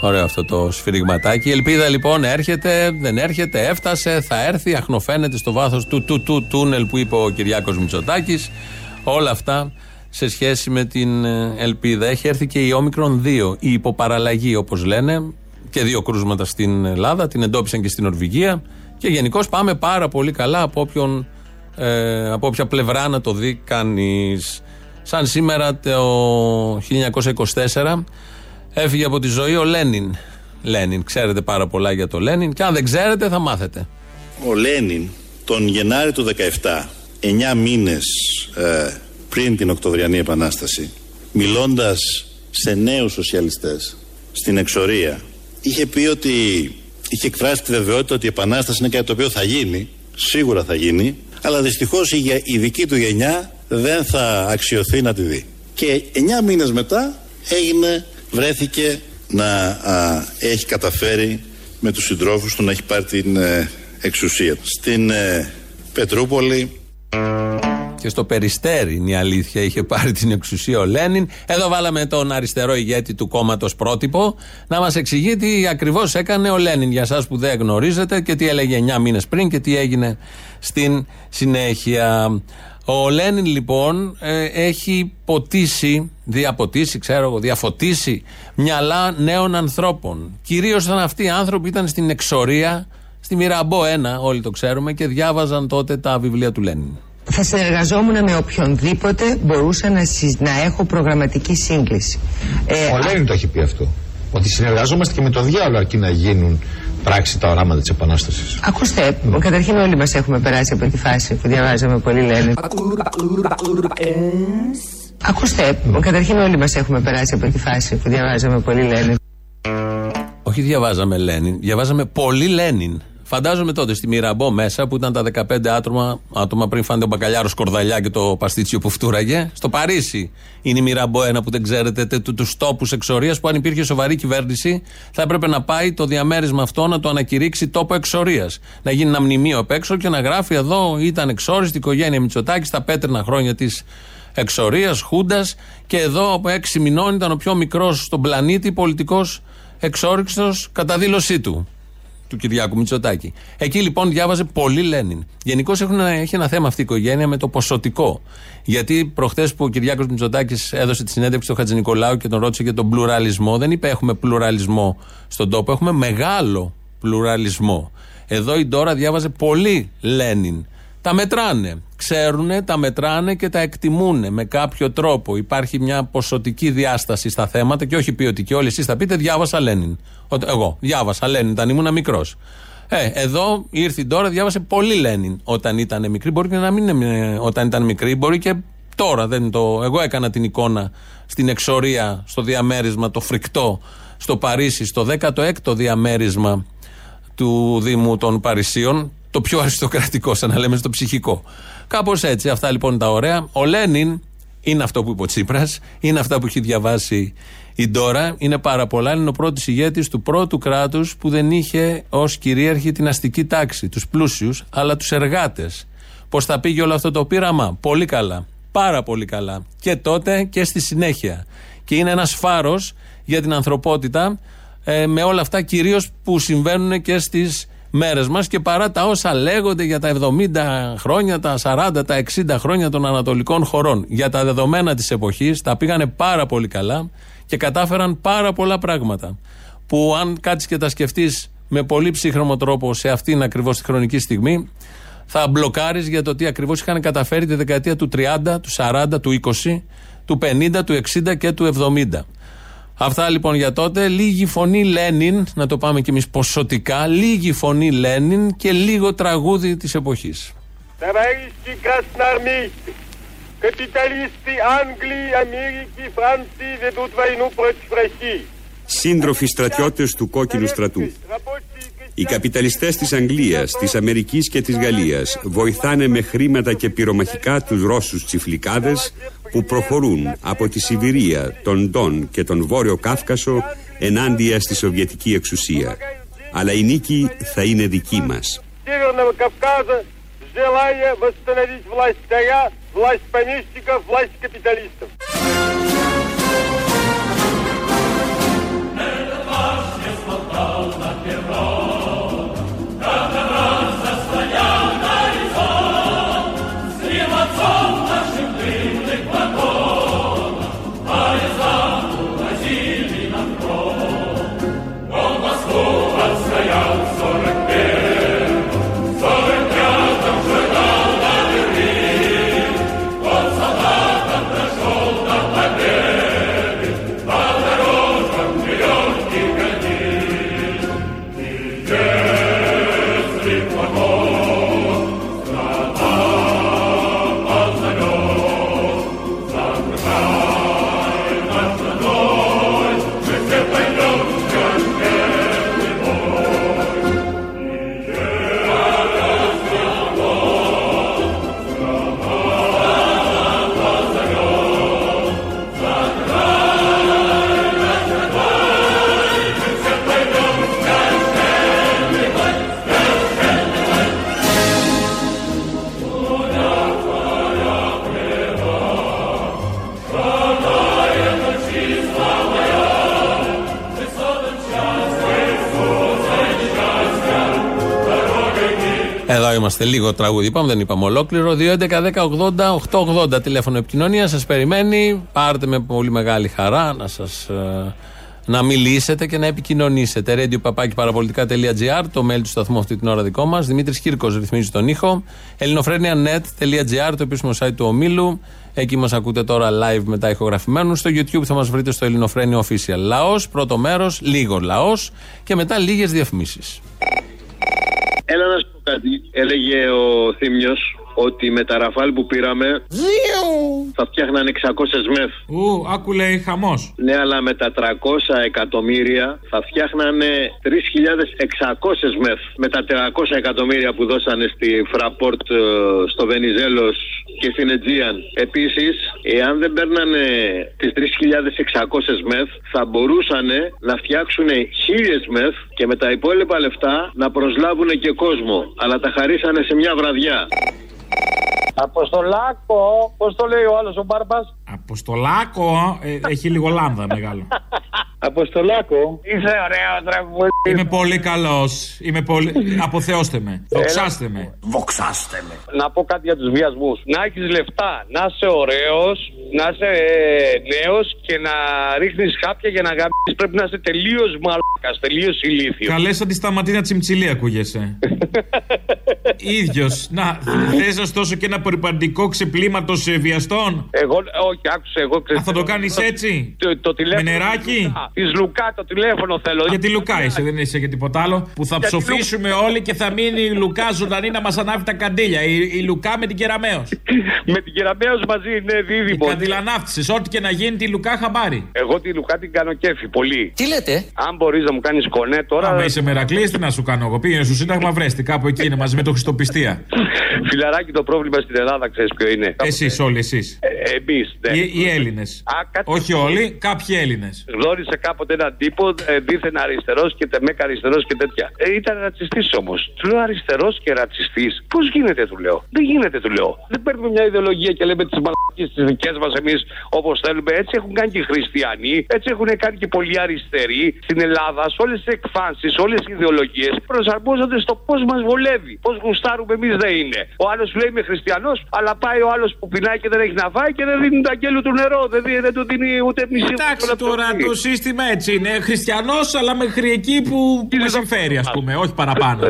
Ωραίο αυτό το σφυριγματάκι. Η ελπίδα λοιπόν έρχεται, δεν έρχεται, έφτασε, θα έρθει, αχνοφαίνεται στο βάθος του, του, του τούνελ που είπε ο Κυριάκος Μητσοτάκης. Όλα αυτά σε σχέση με την ε, ελπίδα. Έχει έρθει και η Όμικρον 2, η υποπαραλλαγή όπως λένε, και δύο κρούσματα στην Ελλάδα, την εντόπισαν και στην Νορβηγία. Και γενικώ πάμε πάρα πολύ καλά από, όποιον, ε, από όποια πλευρά να το δει κανείς. Σαν σήμερα το 1924 Έφυγε από τη ζωή ο Λένιν. Λένιν, ξέρετε πάρα πολλά για το Λένιν και αν δεν ξέρετε θα μάθετε. Ο Λένιν τον Γενάρη του 17, 9 μήνες ε, πριν την Οκτωβριανή Επανάσταση, μιλώντας σε νέους σοσιαλιστές στην εξορία, είχε πει ότι είχε εκφράσει τη βεβαιότητα ότι η Επανάσταση είναι κάτι το οποίο θα γίνει, σίγουρα θα γίνει, αλλά δυστυχώς η, γε- η δική του γενιά δεν θα αξιωθεί να τη δει. Και 9 μήνες μετά έγινε, βρέθηκε να α, έχει καταφέρει με τους συντρόφους του να έχει πάρει την ε, εξουσία. Στην ε, Πετρούπολη Και στο Περιστέρι είναι η αλήθεια. Είχε πάρει την εξουσία ο Λένιν. Εδώ βάλαμε τον αριστερό ηγέτη του κόμματος πρότυπο να μας εξηγεί τι ακριβώς έκανε ο Λένιν για εσά που δεν γνωρίζετε και τι έλεγε 9 μήνες πριν και τι έγινε στην συνέχεια. Ο Λένιν λοιπόν ε, έχει ποτίσει, διαποτίσει, ξέρω εγώ, διαφωτίσει μυαλά νέων ανθρώπων. Κυρίως ήταν αυτοί οι άνθρωποι που ήταν στην εξορία, στη Μυραμπό 1, όλοι το ξέρουμε, και διάβαζαν τότε τα βιβλία του Λένιν. Θα συνεργαζόμουν με οποιονδήποτε μπορούσα να, συ- να έχω προγραμματική σύγκληση. Ε, Ο Λένιν το έχει πει αυτό. Ότι συνεργαζόμαστε και με το διάλογο αρκεί να γίνουν πράξη τα οράματα της Επανάστασης. Ακούστε, καταρχήν όλοι μας έχουμε περάσει από τη φάση που διαβάζαμε πολύ Λένιν. Ακούστε, καταρχήν όλοι μας έχουμε περάσει από τη φάση που διαβάζαμε πολύ Λένιν. Όχι διαβάζαμε Λένιν, διαβάζαμε πολύ Λένιν. Φαντάζομαι τότε στη Μυραμπό μέσα που ήταν τα 15 άτομα, άτομα πριν φάνε τον μπακαλιάρο σκορδαλιά και το παστίτσιο που φτούραγε. Στο Παρίσι είναι η Μυραμπό ένα που δεν ξέρετε, του τόπους εξορίας που αν υπήρχε σοβαρή κυβέρνηση θα έπρεπε να πάει το διαμέρισμα αυτό να το ανακηρύξει τόπο εξορίας. Να γίνει ένα μνημείο απ' έξω και να γράφει εδώ ήταν εξόριστη η οικογένεια Μητσοτάκης στα πέτρινα χρόνια της εξορίας, Χούντας και εδώ από έξι μηνών ήταν ο πιο μικρός στον πλανήτη πολιτικός εξόριξο κατά δήλωσή του του Κυριάκου Μητσοτάκη. Εκεί λοιπόν διάβαζε πολύ Λένιν. Γενικώ έχει ένα θέμα αυτή η οικογένεια με το ποσοτικό. Γιατί προχθές που ο Κυριάκος Μητσοτάκης έδωσε τη συνέντευξη στο Χατζη Νικολάου και τον ρώτησε για τον πλουραλισμό, δεν είπε έχουμε πλουραλισμό στον τόπο, έχουμε μεγάλο πλουραλισμό. Εδώ η Ντόρα διάβαζε πολύ Λένιν. Τα μετράνε. Ξέρουνε, τα μετράνε και τα εκτιμούν με κάποιο τρόπο. Υπάρχει μια ποσοτική διάσταση στα θέματα και όχι ποιοτική. Όλοι εσείς θα πείτε διάβασα Λένιν. Ο- Εγώ διάβασα Λένιν όταν ήμουν μικρός. Ε, εδώ ήρθε η Ντόρα, διάβασε πολύ Λένιν όταν ήταν μικρή. Μπορεί και να μην είναι όταν ήταν μικρή, μπορεί και τώρα. Δεν το... Εγώ έκανα την εικόνα στην εξορία, στο διαμέρισμα, το φρικτό, στο Παρίσι, στο 16ο διαμέρισμα του Δήμου των Παρισίων, το πιο αριστοκρατικό, σαν να λέμε στο ψυχικό. Κάπως έτσι. Αυτά λοιπόν τα ωραία. Ο Λένιν είναι αυτό που είπε ο Τσίπρας, είναι αυτά που έχει διαβάσει η Ντόρα. Είναι πάρα πολλά. Είναι ο πρώτος ηγέτης του πρώτου κράτους που δεν είχε ως κυρίαρχη την αστική τάξη, τους πλούσιους, αλλά τους εργάτες. Πώς θα πήγε όλο αυτό το πείραμα, Πολύ καλά. Πάρα πολύ καλά. Και τότε και στη συνέχεια. Και είναι ένας φάρος για την ανθρωπότητα ε, με όλα αυτά κυρίως που συμβαίνουν και στις μέρες μας και παρά τα όσα λέγονται για τα 70 χρόνια, τα 40, τα 60 χρόνια των ανατολικών χωρών. Για τα δεδομένα της εποχής τα πήγανε πάρα πολύ καλά και κατάφεραν πάρα πολλά πράγματα. Που αν κάτσεις και τα σκεφτείς με πολύ ψύχρωμο τρόπο σε αυτήν ακριβώς τη χρονική στιγμή, θα μπλοκάρεις για το τι ακριβώς είχαν καταφέρει τη δεκαετία του 30, του 40, του 20, του 50, του 60 και του 70. Αυτά λοιπόν για τότε. Λίγη φωνή Λένιν, να το πάμε κι εμεί ποσοτικά. Λίγη φωνή Λένιν και λίγο τραγούδι τη εποχή. Товарищи красноармейцы, капиталисты Англии, Америки, Франции ведут войну против России. Σύντροφοι στρατιώτες του κόκκινου στρατού. Οι καπιταλιστές της Αγγλίας, της Αμερικής και της Γαλλίας βοηθάνε με χρήματα και πυρομαχικά τους Ρώσους τσιφλικάδες που προχωρούν από τη Σιβηρία, τον Ντόν και τον Βόρειο Κάφκασο ενάντια στη Σοβιετική εξουσία. Αλλά η νίκη θα είναι δική μας. Северного Кавказа, желая восстановить власть царя, власть помещиков, власть капиталистов. Εδώ είμαστε. Λίγο τραγούδι είπαμε, δεν είπαμε ολόκληρο. 2.11.10.80.880 τηλέφωνο επικοινωνίας σας περιμένει. Πάρτε με πολύ μεγάλη χαρά να σας. να μιλήσετε και να επικοινωνήσετε. Radio το mail του σταθμού αυτή την ώρα δικό μας. Δημήτρης Κύρκος ρυθμίζει τον ήχο. ελληνοφρένια.net.gr, το επίσημο site του ομίλου. Εκεί μας ακούτε τώρα live μετά ηχογραφημένους. Στο YouTube θα μας βρείτε στο Ελληνοφρένια Official. Λαός, πρώτο μέρος, λίγο λαός και μετά λίγες διαφημίσεις. Έλα να σου πω κάτι. Έλεγε ο Θήμιος ότι με τα ραφάλ που πήραμε θα φτιάχναν 600 μεθ. Ου, άκου λέει χαμός. Ναι, αλλά με τα 300 εκατομμύρια θα φτιάχνανε 3.600 μεθ. Με τα 400 εκατομμύρια που δώσανε στη Φραπόρτ, ε, στο Βενιζέλος και στην Αιτζίαν. Επίσης, εάν δεν παίρνανε τις 3.600 μεθ, θα μπορούσαν να φτιάξουν 1000 μεθ και με τα υπόλοιπα λεφτά να προσλάβουν και κόσμο. Αλλά τα χαρίσανε σε μια βραδιά. Αποστολάκο, πώς το λέει ο άλλος ο Μπάρμπας; Αποστολάκο, ε, έχει λίγο λάμδα μεγάλο. Αποστολάκο. Είσαι ωραίος τραγούδι. Είμαι πολύ καλός. Είμαι πολύ. Αποθεώστε με. Δοξάστε με. Βοξάστε με. Να πω κάτι για τους βιασμούς. Να έχεις λεφτά, να είσαι ωραίος, να είσαι νέος και να ρίχνεις χάπια για να γαμπήσει. Πρέπει να είσαι τελείως μαλάκας, τελείως ηλίθιος. Καλέ αντισταματίνα τσιμτσιλή ακούγεσαι. ίδιος. Να, θε να στώσω και ένα απορριπαντικό ξεπλήματο βιαστών. Εγώ, όχι, άκουσε εγώ Α, θα το κάνεις έτσι; Το, το τηλέφωνο. Με νεράκι; Της Λουκά το τηλέφωνο θέλω. Γιατί Λουκά είσαι, δεν είσαι για τίποτα άλλο. Που θα Γιατί ψοφήσουμε όλοι και θα μείνει η Λουκά ζωντανή να μας ανάβει τα καντήλια. Η, η Λουκά με την Κεραμαίο. Με την Κεραμαίο μαζί, ναι, δίδυμο. Καντιλανάφτισε. Ό,τι και να γίνει τη Λουκά χαμπάρι. Εγώ τη Λουκά την κάνω κέφι πολύ. Τι λέτε; Αν μπορείς να μου κάνεις κονέ τώρα. Άμα είσαι μερακλή, τι να σου κάνω εγώ. Πήγαινε στο Σύνταγμα, βρέστη κάπου εκεί είναι μαζί με τον πιστοπιστία. Φιλαράκι το πρόβλημα στην Ελλάδα, ξέρεις ποιο είναι. Εσείς, όλοι εσείς. Εμείς, ναι. Οι, οι Έλληνες. Όχι όλοι, κάποιοι Έλληνες. Γνώρισε κάποτε έναν τύπο ε, δίθεν αριστερός και τεμέκα αριστερός και τέτοια. Ε, ήταν ρατσιστής όμως. Του λέω αριστερός και ρατσιστής. Πώς γίνεται, του λέω. Δεν γίνεται, του λέω. Δεν παίρνουμε μια ιδεολογία και λέμε τις μαλακίες τις δικές μας εμείς όπως θέλουμε. Έτσι έχουν κάνει και οι χριστιανοί, έτσι έχουν κάνει και πολλοί αριστεροί στην Ελλάδα, σε όλες τις εκφάνσεις, όλες τις ιδεολογίες προσαρμόζονται στο πώς μας βολεύει. Πώς γουστάρουμε εμείς δεν είναι. Ο άλλος σου λέει είμαι χριστιανός, αλλά πάει ο άλλος που πεινάει και δεν έχει να φάει και δεν δίνει το αγγέλου του νερό. Δεν, δίνει, δεν του δίνει ούτε μισή Εντάξει τώρα το σύστημα έτσι είναι. Χριστιανός, αλλά μέχρι εκεί που, που με συμφέρει, ας πούμε, όχι παραπάνω.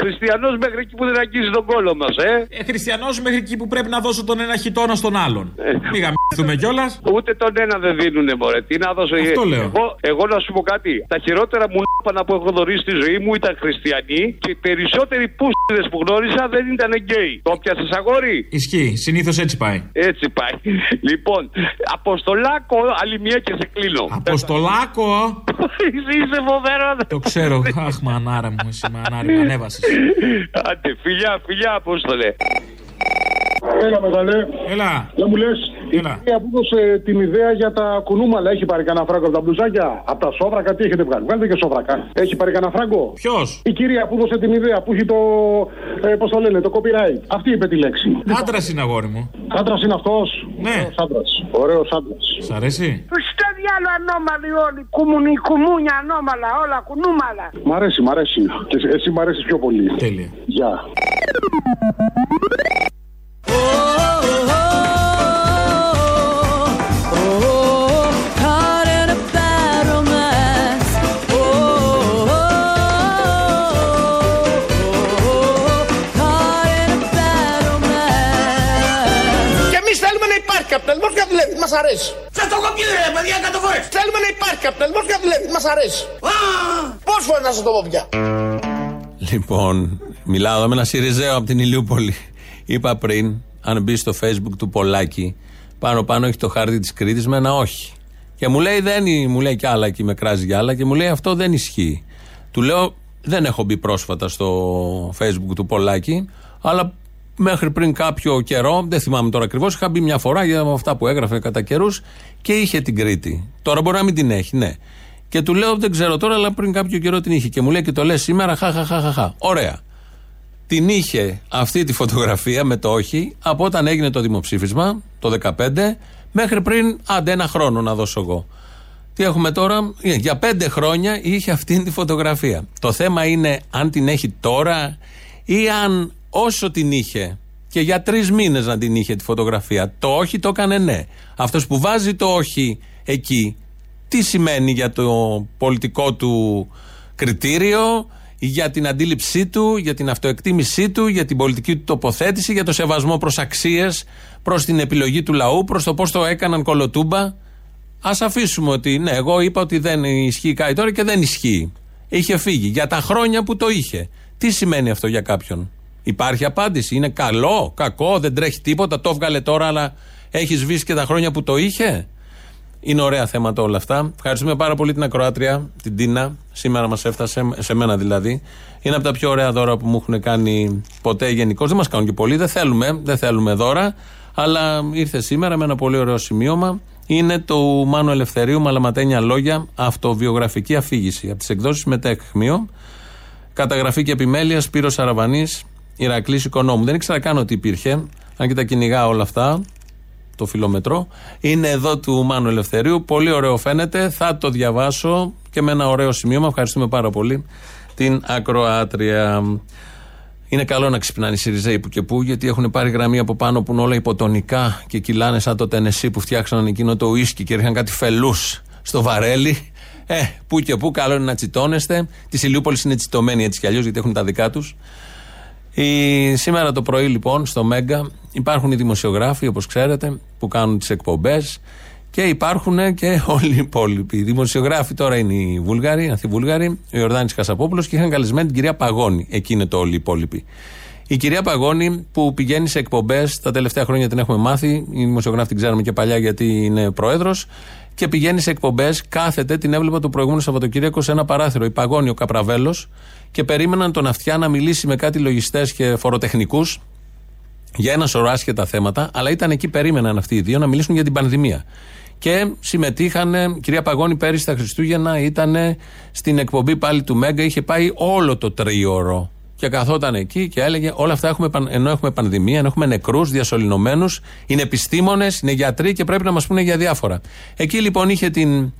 Χριστιανός μέχρι εκεί που δεν αγγίζει τον κόλο μας, ε; ε Χριστιανός μέχρι εκεί που πρέπει να δώσω τον ένα χιτόνα στον άλλον. Ε. Μην γαμίσουμε κιόλας. Ούτε τον ένα δεν δίνουνε, μωρέ. Τι να δώσω Αυτό λέω. Εγώ, εγώ να σου πω κάτι. Τα χειρότερα μου λάπανα που έχω δωρήσει στη ζωή μου ήταν χριστιανοί και οι περισσότεροι πούστιδε που γνώρισα δεν ήταν γκέι. Το πιασε αγόρι; Ισχύει. Συνήθως έτσι πάει. Έτσι πάει. Λοιπόν, Αποστολάκο, άλλη μία και σε κλείνω. Αποστολάκο! Είσαι φοβερό. Το ξέρω. Αχ, μανάρα μου, εσύ μανάρα, ανέβασες. Άντε, φιλιά, φιλιά, Απόστολε. Έλα, μεγάλε. Έλα. Δεν μου λες, η Έλα. κυρία που έδωσε την ιδέα για τα κουνούμαλα έχει πάρει κανένα φράγκο από τα μπλουζάκια; Από τα σόβρακα, τι έχετε βγάλει; Βγάλετε και σόβρακα. Έχει πάρει κανένα φράγκο; Ποιος; Η κυρία που έδωσε την ιδέα που έχει το. Ε, Πώς το λένε, το copyright. Αυτή είπε τη λέξη. Άντρας είναι αγόρι μου. Άντρας είναι αυτός; Ναι. Ωραίος άντρας. Σ' αρέσει; Στο διάλογο ανώμαλοι όλοι. Κουμουνι, κουμούνια ανώμαλα, όλα κουνούμαλα. Μ' αρέσει, μ' αρέσει. Και εσύ- εσύ μ' αρέσεις πιο πολύ. Τέλεια. Γεια. Caught καπιταλισμό και να δουλεύει. Μας αρέσει. Σα το έχω πει ρε παιδιά κάτω φορές. Θέλουμε να υπάρχει καπιταλισμό και να δουλεύει. Μας αρέσει. Πώς φορέ να σα το πω πια. Λοιπόν, μιλάω εδώ με ένα Σιριζέο από την Ηλιούπολη. Είπα πριν, αν μπει στο facebook του Πολάκη, πάνω πάνω έχει το χάρτη της Κρήτης με ένα όχι. Και μου λέει, δεν, είναι- μου λέει κι άλλα και με κράζει για άλλα και μου λέει αυτό δεν ισχύει. Του λέω, δεν έχω μπει πρόσφατα στο facebook του Πολάκη, αλλά μέχρι πριν κάποιο καιρό, δεν θυμάμαι τώρα ακριβώς, είχα μπει μια φορά για αυτά που έγραφε κατά καιρούς και είχε την Κρήτη. Τώρα μπορεί να μην την έχει, ναι. Και του λέω, δεν ξέρω τώρα, αλλά πριν κάποιο καιρό την είχε. Και μου λέει και το λες σήμερα, χα, χα, χα, χα, χα. Ωραία. Την είχε αυτή τη φωτογραφία με το όχι από όταν έγινε το δημοψήφισμα το 2015 μέχρι πριν, άντε ένα χρόνο να δώσω εγώ. Τι έχουμε τώρα, Ε, για πέντε χρόνια είχε αυτή τη φωτογραφία. Το θέμα είναι αν την έχει τώρα ή αν όσο την είχε και για τρεις μήνες να την είχε τη φωτογραφία. Το όχι το έκανε ναι. Αυτός που βάζει το όχι εκεί, τι σημαίνει για το πολιτικό του κριτήριο, για την αντίληψή του, για την αυτοεκτίμησή του, για την πολιτική του τοποθέτηση, για το σεβασμό προς αξίες, προς την επιλογή του λαού, προς το πώς το έκαναν κολοτούμπα. Α αφήσουμε ότι ναι, εγώ είπα ότι δεν ισχύει κάτι τώρα και δεν ισχύει. Είχε φύγει για τα χρόνια που το είχε. Τι σημαίνει αυτό για κάποιον; Υπάρχει απάντηση. Είναι καλό, κακό, δεν τρέχει τίποτα. Το έβγαλε τώρα, αλλά έχεις σβήσει και τα χρόνια που το είχε; Είναι ωραία θέματα όλα αυτά. Ευχαριστούμε πάρα πολύ την Ακροάτρια, την Τίνα. Σήμερα μας έφτασε, σε μένα δηλαδή. Είναι από τα πιο ωραία δώρα που μου έχουν κάνει ποτέ γενικώ. Δεν μας κάνουν και πολύ, δεν θέλουμε, δεν θέλουμε δώρα. Αλλά ήρθε σήμερα με ένα πολύ ωραίο σημείωμα. Είναι το Μάνο Ελευθερίου Μαλαματένια Λόγια, αυτοβιογραφική αφήγηση. Από τις εκδόσεις Μετέχμιο. Καταγραφή και επιμέλεια Σπύρος Αραβανής, Ηρακλής Οικονόμου. Δεν ήξερα καν ότι υπήρχε, αν και τα κυνηγά όλα αυτά το φιλομετρό. Είναι εδώ του Μάνου Ελευθερίου. Πολύ ωραίο φαίνεται. Θα το διαβάσω και με ένα ωραίο σημείωμα. Ευχαριστούμε πάρα πολύ την Ακροάτρια. Είναι καλό να ξυπνάνε οι Σιριζέοι που και που, γιατί έχουν πάρει γραμμή από πάνω που είναι όλα υποτονικά και κυλάνε σαν το τενεσί που φτιάξαν εκείνο το ουίσκι και ρίχναν κάτι φελούς στο βαρέλι. Ε, που και που, καλό είναι να τσιτώνεστε. Της Ηλιούπολης είναι τσιτωμένοι έτσι κι αλλιώς, γιατί έχουν τα δικά τους. Η, σήμερα το πρωί λοιπόν στο Μέγκα υπάρχουν οι δημοσιογράφοι όπως ξέρετε που κάνουν τις εκπομπές και υπάρχουν και όλοι οι υπόλοιποι. Οι δημοσιογράφοι τώρα είναι οι Βούλγαροι, οι Ανθιβούλγαροι, ο Ιορδάνης Κασαπόπουλος και είχαν καλεσμένη την κυρία Παγώνη. Εκεί είναι το όλοι οι υπόλοιποι. Η κυρία Παγώνη που πηγαίνει σε εκπομπές, τα τελευταία χρόνια την έχουμε μάθει, η δημοσιογράφη την ξέραμε και παλιά γιατί είναι πρόεδρος, και πηγαίνει σε εκπομπές, κάθεται, την έβλεπα το προηγούμενο Σαββατοκύριακο σε ένα παράθυρο. Η Παγώνη, ο Καπραβέλος, και περίμεναν τον αυτιά να μιλήσει με κάτι λογιστές και φοροτεχνικούς για ένα σωρό άσχετα θέματα, αλλά ήταν εκεί, περίμεναν αυτοί οι δύο να μιλήσουν για την πανδημία. Και συμμετείχαν, η κυρία Παγώνη πέρυσι τα Χριστούγεννα ήταν στην εκπομπή πάλι του Μέγκα, είχε πάει όλο το τρίωρο. Και καθόταν εκεί και έλεγε: Όλα αυτά έχουμε, παν- ενώ έχουμε πανδημία, ενώ έχουμε νεκρούς, διασωληνωμένους, είναι επιστήμονες, είναι γιατροί και πρέπει να μας πούνε για διάφορα. Εκεί λοιπόν είχε την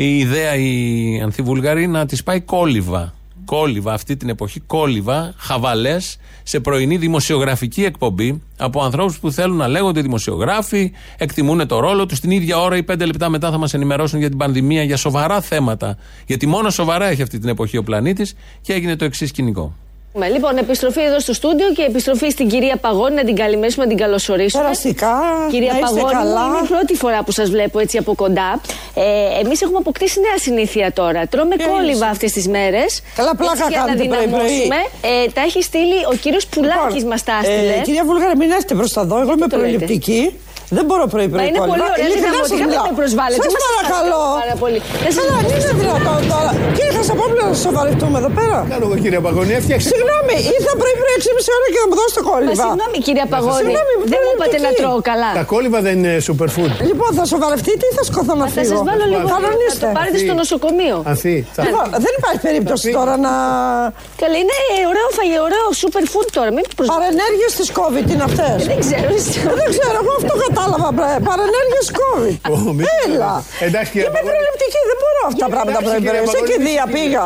η ιδέα η Ανθιβούλγαρη να της πάει κόλληβα. Κόλληβα αυτή την εποχή, κόλληβα, χαβαλές, σε πρωινή δημοσιογραφική εκπομπή από ανθρώπους που θέλουν να λέγονται δημοσιογράφοι, εκτιμούν το ρόλο τους. Την ίδια ώρα ή πέντε λεπτά μετά θα μας ενημερώσουν για την πανδημία, για σοβαρά θέματα. Γιατί μόνο σοβαρά έχει αυτή την εποχή ο πλανήτης και έγινε το εξής σκηνικό. Με, Λοιπόν, επιστροφή εδώ στο στούντιο και επιστροφή στην κυρία Παγώνη να την καλημέσουμε, να την καλωσορίσουμε. Περαστικά, Κυρία να είστε Παγώνη, καλά. είναι η πρώτη φορά που σας βλέπω έτσι από κοντά. Ε, Εμείς έχουμε αποκτήσει νέα συνήθεια τώρα. Τρώμε κόλληβα αυτές τις μέρες. Καλά, πλάκα για να κάνετε πρωί-πρωί. δυναμώσουμε. Ε, τα έχει στείλει ο κύριος Πουλάκης, μας τα έστειλε. Ε, κυρία Βούλγαρη, μην έρθετε προ τα εδώ. Εγώ είμαι το λέτε; προληπτική. Δεν μπορώ πρωί-πρωί. Μα είναι κόλληβα. πολύ ωραία Ειλικρινά δυναμωτικά, σας μην μιλάω. με προσβάλλετε. Σας Μας παρακαλώ. ευχαριστώ πάρα πολύ. Δεν σας Καλά, δεν είναι δυνατόν τώρα. Κύριε Χασαπόπουλο, να σοβαρευτούμε εδώ πέρα. Κάνω εγώ κύριε Παγωνή, έφτιαξε. Συγγνώμη, ήρθα πρωί-πρωί 6,5 ώρα και θα μου δώσετε Μα κόλληβα. συγγνώμη, κυρία Παγώνη. Συγγνώμη, Δεν μου είπατε να προληπτική. τρώω καλά. Τα κόλληβα δεν είναι superfood. Λοιπόν, θα σοβαρευτείτε ή θα σκοθώ να Θα φύγω; σας βάλω λίγο. Θα Κανονίστε. το πάρετε στο νοσοκομείο. Ανθή. Λοιπόν, δεν υπάρχει περίπτωση τώρα να. Καλά, είναι ωραίο φαγητό, ωραίο super food τώρα. Μην προσβάλλετε. Παρενέργειες της COVID είναι αυτές. Δεν ξέρω. Δεν ξέρω, εγώ αυτό κατάλαβα. Παρενέργειες COVID. μη- Έλα. Εντάξει, κύριε Είμαι Παγώνη. προληπτική, δεν μπορώ αυτά τα πράγματα Εντάξει, πρωί-πρωί. κύριε Σε Παγώνη, κηδεία είστε- πήγα.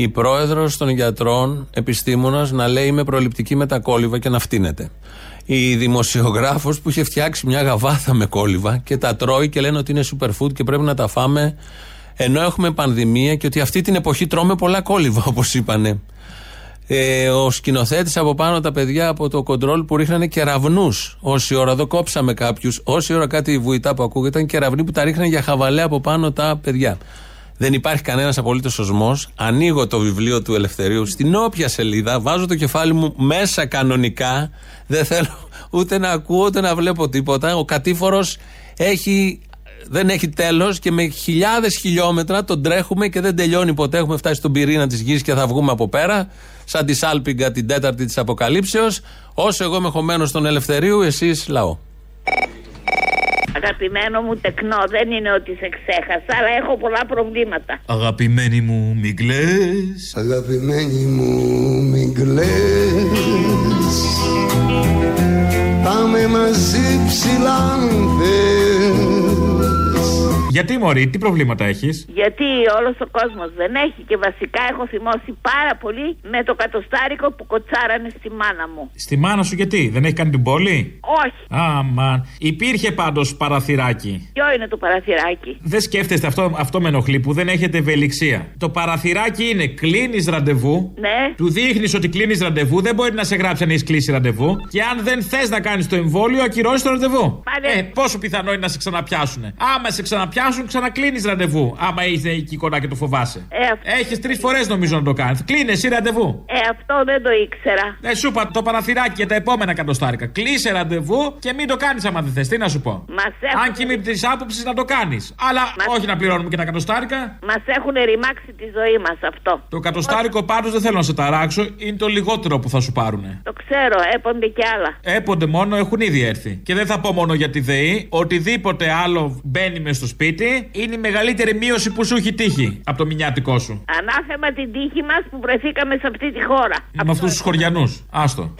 Η πρόεδρος των γιατρών, επιστήμονας, να λέει είμαι προληπτική με τα κόλληβα και να φτύνεται. Η δημοσιογράφος που είχε φτιάξει μια γαβάθα με κόλληβα και τα τρώει και λένε ότι είναι superfood και πρέπει να τα φάμε ενώ έχουμε πανδημία και ότι αυτή την εποχή τρώμε πολλά κόλληβα, όπως είπανε. Ε, ο σκηνοθέτης από πάνω τα παιδιά από το κοντρόλ που ρίχνανε κεραυνούς. Όση ώρα, εδώ κόψαμε κάποιους. Όση ώρα κάτι βουητά που ακούγεται, ήταν κεραυνοί που τα ρίχνανε για χαβαλέ από πάνω τα παιδιά. Δεν υπάρχει κανένας απολύτως σωσμός. Ανοίγω το βιβλίο του Ελευθερίου στην όποια σελίδα, βάζω το κεφάλι μου μέσα κανονικά. Δεν θέλω ούτε να ακούω ούτε να βλέπω τίποτα. Ο κατήφορος έχει δεν έχει τέλος και με χιλιάδες χιλιόμετρα τον τρέχουμε και δεν τελειώνει ποτέ. Έχουμε φτάσει στον πυρήνα της γης και θα βγούμε από πέρα. Σαν τη Σάλπιγγα την τέταρτη της Αποκαλύψεως. Όσο εγώ είμαι χωμένος στον Ελευθερίου, εσείς λαό. Αγαπημένο μου τεκνό, δεν είναι ότι σε ξέχασα, αλλά έχω πολλά προβλήματα. Αγαπημένη μου, μην κλαις. Αγαπημένη μου μην κλαις. Πάμε μαζί ψηλά αν θες Γιατί μωρή, τι προβλήματα έχεις; Γιατί όλος ο κόσμος δεν έχει και βασικά έχω θυμώσει πάρα πολύ με το κατοστάρικο που κοτσάρανε στη μάνα μου. Στη μάνα σου γιατί, δεν έχει κάνει την πόλη; Όχι. Αμαν, υπήρχε πάντως παραθυράκι Ποιο είναι το παραθυράκι; Δεν σκέφτεστε αυτό, αυτό με ενοχλεί που δεν έχετε ευελιξία. Το παραθυράκι είναι κλείνεις ραντεβού. Ναι. Του δείχνεις ότι κλείνεις ραντεβού. Δεν μπορεί να σε γράψει αν έχεις κλείσει ραντεβού. Και αν δεν θες να κάνεις το εμβόλιο, ακυρώσει το ραντεβού. Πάλι- Ε, πόσο πιθανό είναι να σε ξαναπιάσουν. Άμα σε ξαναπιάσουν, ξανακλίνεις ραντεβού. Άμα είσαι εκεί κοντά και το φοβάσαι. Ε, αυ- Έχεις τρεις φορές νομίζω να το κάνεις. Κλείνει εσύ ραντεβού. ε, αυτό δεν το ήξερα. Ε, σου είπα το παραθυράκι για τα επόμενα κατοστάρικα. Κλείσε ραντεβού και μην το κάνεις άμα δεν θες. Τι να σου πω. Μας έχουν... Αν και είμαι της άποψης να το κάνεις. Αλλά όχι να πληρώνουμε και τα κατοστάρικα. Μας έχουν ρημάξει τη ζωή μας αυτό. Το κατοστάρικο πάντως δεν θέλω να σε ταράξω. Είναι το λιγότερο που θα σου πάρουνε. Το ξέρω, έπονται και άλλα. Έπονται μόνο, έχουν ήδη έρθει. Και δεν θα πω μόνο για τη ΔΕΗ. Οτιδήποτε άλλο μπαίνει μες στο σπίτι είναι η μεγαλύτερη μείωση που σου έχει τύχει από το μηνιάτικό σου. Ανάθεμα την τύχη μας που βρεθήκαμε σε αυτή τη χώρα. Με αυτούς τους χωριανούς. Άστο.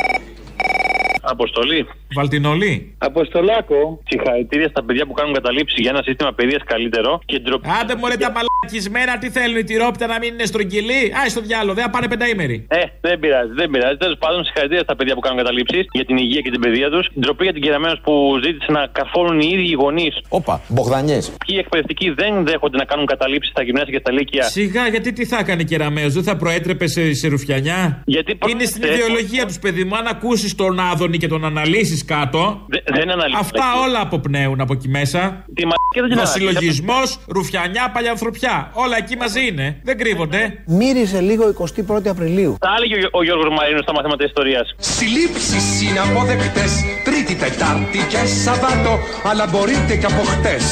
Αποστολή. Βαλτινολή. Αποστολάκο. Συγχαρητήρια στα παιδιά που κάνουν καταλήψει για ένα σύστημα παιδείας καλύτερο και ντροπή. Άντε μωρέ τα μαλακισμένα, τι θέλουν οι τυρόπιτα να μην είναι στρογγυλοί. Άι στο διάλογο, δεν θα πάνε πενταήμεροι. Ε, δεν πειράζει, δεν πειράζει. Τέλος πάντων, συγχαρητήρια στα παιδιά που κάνουν καταλήψεις για την υγεία και την παιδεία τους. Ντροπή για την κυραμένο που ζήτησε να καρφώνουν οι ίδιοι οι γονείς. Όπα, Μπογδανιές. Ποιοι εκπαιδευτικοί δεν δέχονται να κάνουν καταλήψεις στα γυμνάσια και στα λύκεια; Σιγά, γιατί τι θα έκανε κεραμαίο, δεν θα προέτρεπε σε, σε ρουφιανιά; Γιατί Είναι στην ιδεολογία τους, παιδί μου. Αν ακούσεις τον Άδωνη και τον αναλύσεις ρίξει κάτω. δεν αναλύουμε. Αυτά όλα αποπνέουν από εκεί μέσα. Τη μαλακία δεν την Συλλογισμός, ρουφιανιά, παλιανθρωπιά. Όλα εκεί μαζί είναι. Δεν κρύβονται. Μύριζε λίγο 21η Απριλίου. Τα έλεγε ο, ο Γιώργος Μαρίνος στα μαθήματα ιστορίας. Συλλήψεις είναι αποδεκτές Τρίτη, Τετάρτη και Σαββάτο Αλλά μπορείτε και από χτες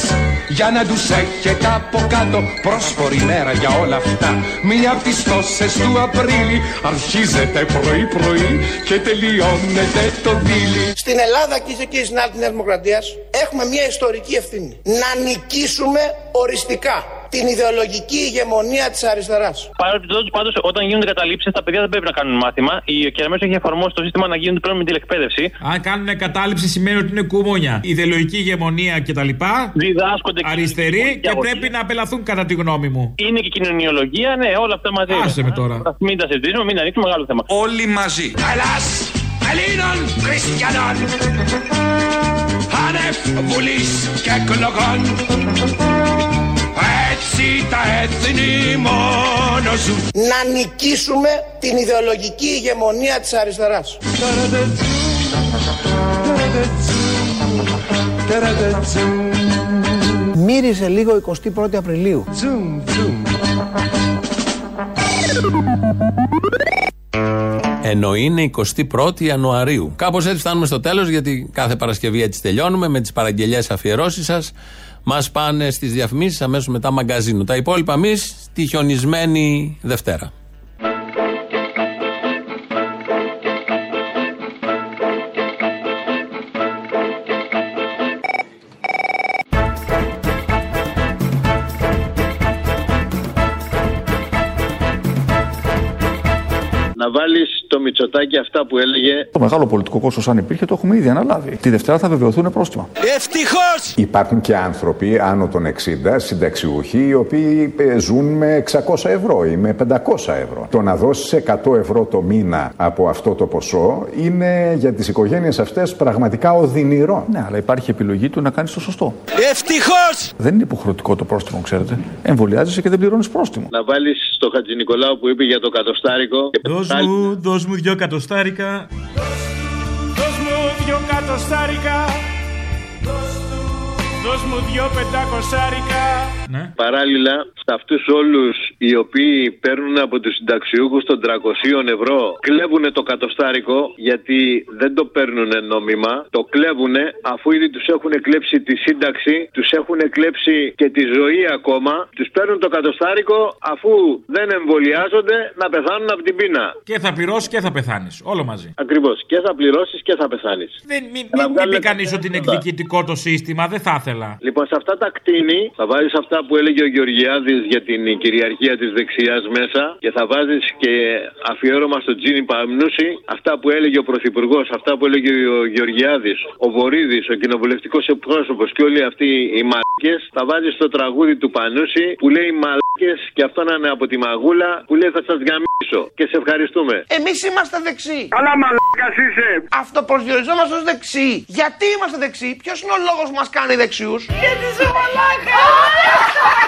Για να τους έχετε από κάτω Πρόσφορη μέρα για όλα αυτά Μία από τις τόσες του Απρίλη Αρχίζεται πρωί πρωί Και τελειώνεται το δίλη Στην Ελλάδα και και στην άλλη της Δημοκρατίας έχουμε μια ιστορική ευθύνη. Να νικήσουμε οριστικά την ιδεολογική ηγεμονία της αριστεράς. Πάντως, όταν γίνονται καταλήψεις, τα παιδιά δεν πρέπει να κάνουν μάθημα. Η Κεραμέσο έχει εφαρμόσει το σύστημα να γίνονται πλέον με τηλεκπαίδευση. Αν κάνουν κατάληψη σημαίνει ότι είναι κουμούνια. Ιδεολογική ηγεμονία κτλ. Διδάσκονται Αριστεροί και πρέπει να απελαθούν κατά τη γνώμη μου. Είναι και κοινωνιολογία, ναι, όλα αυτά μαζί. Άσε με τώρα. Μην τα συζητήσουμε, μην ανοίξουμε μεγάλο θέμα. Όλοι μαζί Ελλάς, Ελλήνων, Χριστιανών Άνευ βουλής και εκλογών Έτσι τα έθνη μόνο ζουν Να νικήσουμε την ιδεολογική ηγεμονία της αριστεράς. Μύριζε λίγο 21η Απριλίου. Ενώ είναι 21η Ιανουαρίου. Κάπως έτσι φτάνουμε στο τέλος, γιατί κάθε Παρασκευή έτσι τελειώνουμε με τις παραγγελίε αφιερώσεις σας. Μας πάνε στις διαφημίσεις αμέσως μετά μαγκαζίνο. Τα υπόλοιπα εμείς τη χιονισμένη Δευτέρα. Το μυτσοτάκι αυτά που έλεγε. Το μεγάλο πολιτικό κόστος, αν υπήρχε, το έχουμε ήδη αναλάβει. Τη Δευτέρα θα βεβαιωθούν πρόστιμα. Ευτυχώς! Υπάρχουν και άνθρωποι άνω των 60 συνταξιούχοι οι οποίοι ε, ζουν με 600 ευρώ ή με 500 ευρώ. Το να δώσεις 100 ευρώ το μήνα από αυτό το ποσό είναι για τις οικογένειες αυτές πραγματικά οδυνηρό. Ναι, αλλά υπάρχει επιλογή του να κάνεις το σωστό. Ευτυχώς! Δεν είναι υποχρεωτικό το πρόστιμο, ξέρετε. Εμβολιάζεσαι και δεν πληρώνεις πρόστιμο. Να βάλεις στο Χατζη Νικολάου που είπε για το κατοστάρικο. Και Δώσ' πάλι- μου, δώσ' μου δυο κατοστάρικα. Δώσ' μου δυο κατοστάρικα Δώσ' μου δυο πεντακοσάρικα Ναι. Παράλληλα, σε αυτούς όλους οι οποίοι παίρνουν από τους συνταξιούχους των 300 ευρώ, κλέβουν το κατοστάρικο γιατί δεν το παίρνουν νόμιμα. Το κλέβουν αφού ήδη τους έχουν κλέψει τη σύνταξη, τους έχουν κλέψει και τη ζωή ακόμα. Τους παίρνουν το κατοστάρικο αφού δεν εμβολιάζονται να πεθάνουν από την πείνα. Και θα πληρώσεις και θα πεθάνεις. Όλο μαζί. Ακριβώς. Και θα πληρώσεις και θα πεθάνεις. Δεν, μην μην μην πει κανείς ότι είναι εκδικητικό το σύστημα, δεν θα ήθελα. Λοιπόν, σε αυτά τα κτίνη θα βάζεις αυτά που έλεγε ο Γεωργιάδης για την κυριαρχία της δεξιάς μέσα και θα βάζεις και αφιέρωμα στο Τζίνι Παμνούση αυτά που έλεγε ο Πρωθυπουργός, αυτά που έλεγε ο Γεωργιάδης, ο Βορύδης, ο κοινοβουλευτικός εκπρόσωπος και όλοι αυτοί οι μαλάκε. Θα βάζεις το τραγούδι του Πανούση που λέει μαλάκε και αυτό να είναι από τη μαγούλα που λέει θα σας γαμίσω. Και σε ευχαριστούμε. Εμείς είμαστε δεξιοί. Καλά μαλάκας είσαι. Αυτοπροσδιοριζόμαστε ως δεξιοί. Γιατί είμαστε δεξιοί, ποιος είναι ο λόγος που μας κάνει δεξιούς. Γιατί είσαι μαλάκα!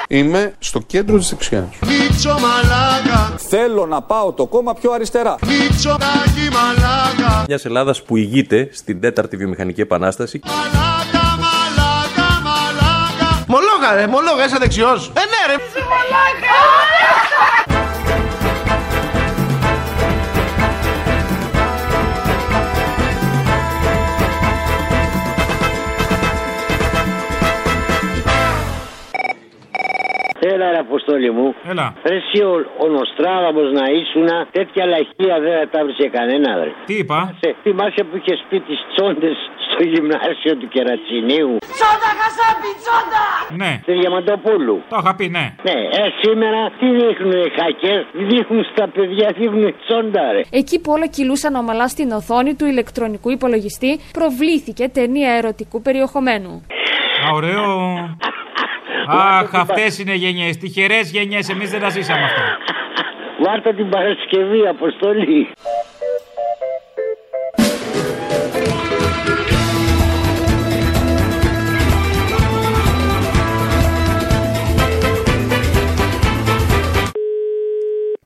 Είμαι στο κέντρο της δεξιάς. Μίτσο μαλάκα, Θέλω να πάω το κόμμα πιο αριστερά. μίτσο τάκι μαλάκα, Μιας Ελλάδας που ηγείται στην τέταρτη βιομηχανική επανάσταση. μαλάκα, μαλάκα, μαλάκα. Μολόγα ρε, μολόγα, είσαι δεξιός. Ε ναι ρε. Είσαι μαλάκα! Έλα, ρε Αποστόλη μου. Έλα. Ρε εσύ ο, ο Νοστράδαμος να ήσουν τέτοια λαχεία δεν θα τα βρίσκε κανένα, ρε. Τι είπα; Σε, θυμάσαι που είχε πει τις τσόντες στο γυμνάσιο του Κερατσινίου; Τσόντα χασάπι, τσόντα! Ναι. Στη Διαμαντοπούλου. Το είχα πει, ναι. Ναι, ε, σήμερα τι δείχνουν οι χακές, δείχνουν στα παιδιά, δείχνουν τσόντα, ρε. Εκεί που όλα κυλούσαν ομαλά στην οθόνη του ηλεκτρονικού υπολογιστή, προβλήθηκε ταινία ερωτικού περιεχομένου. Α, ωραίο. Αχ, αυτές είναι γενιές. Τυχερές γενιές. Εμείς δεν τα ζήσαμε αυτά. Βάρτα την Παρασκευή, Αποστολή.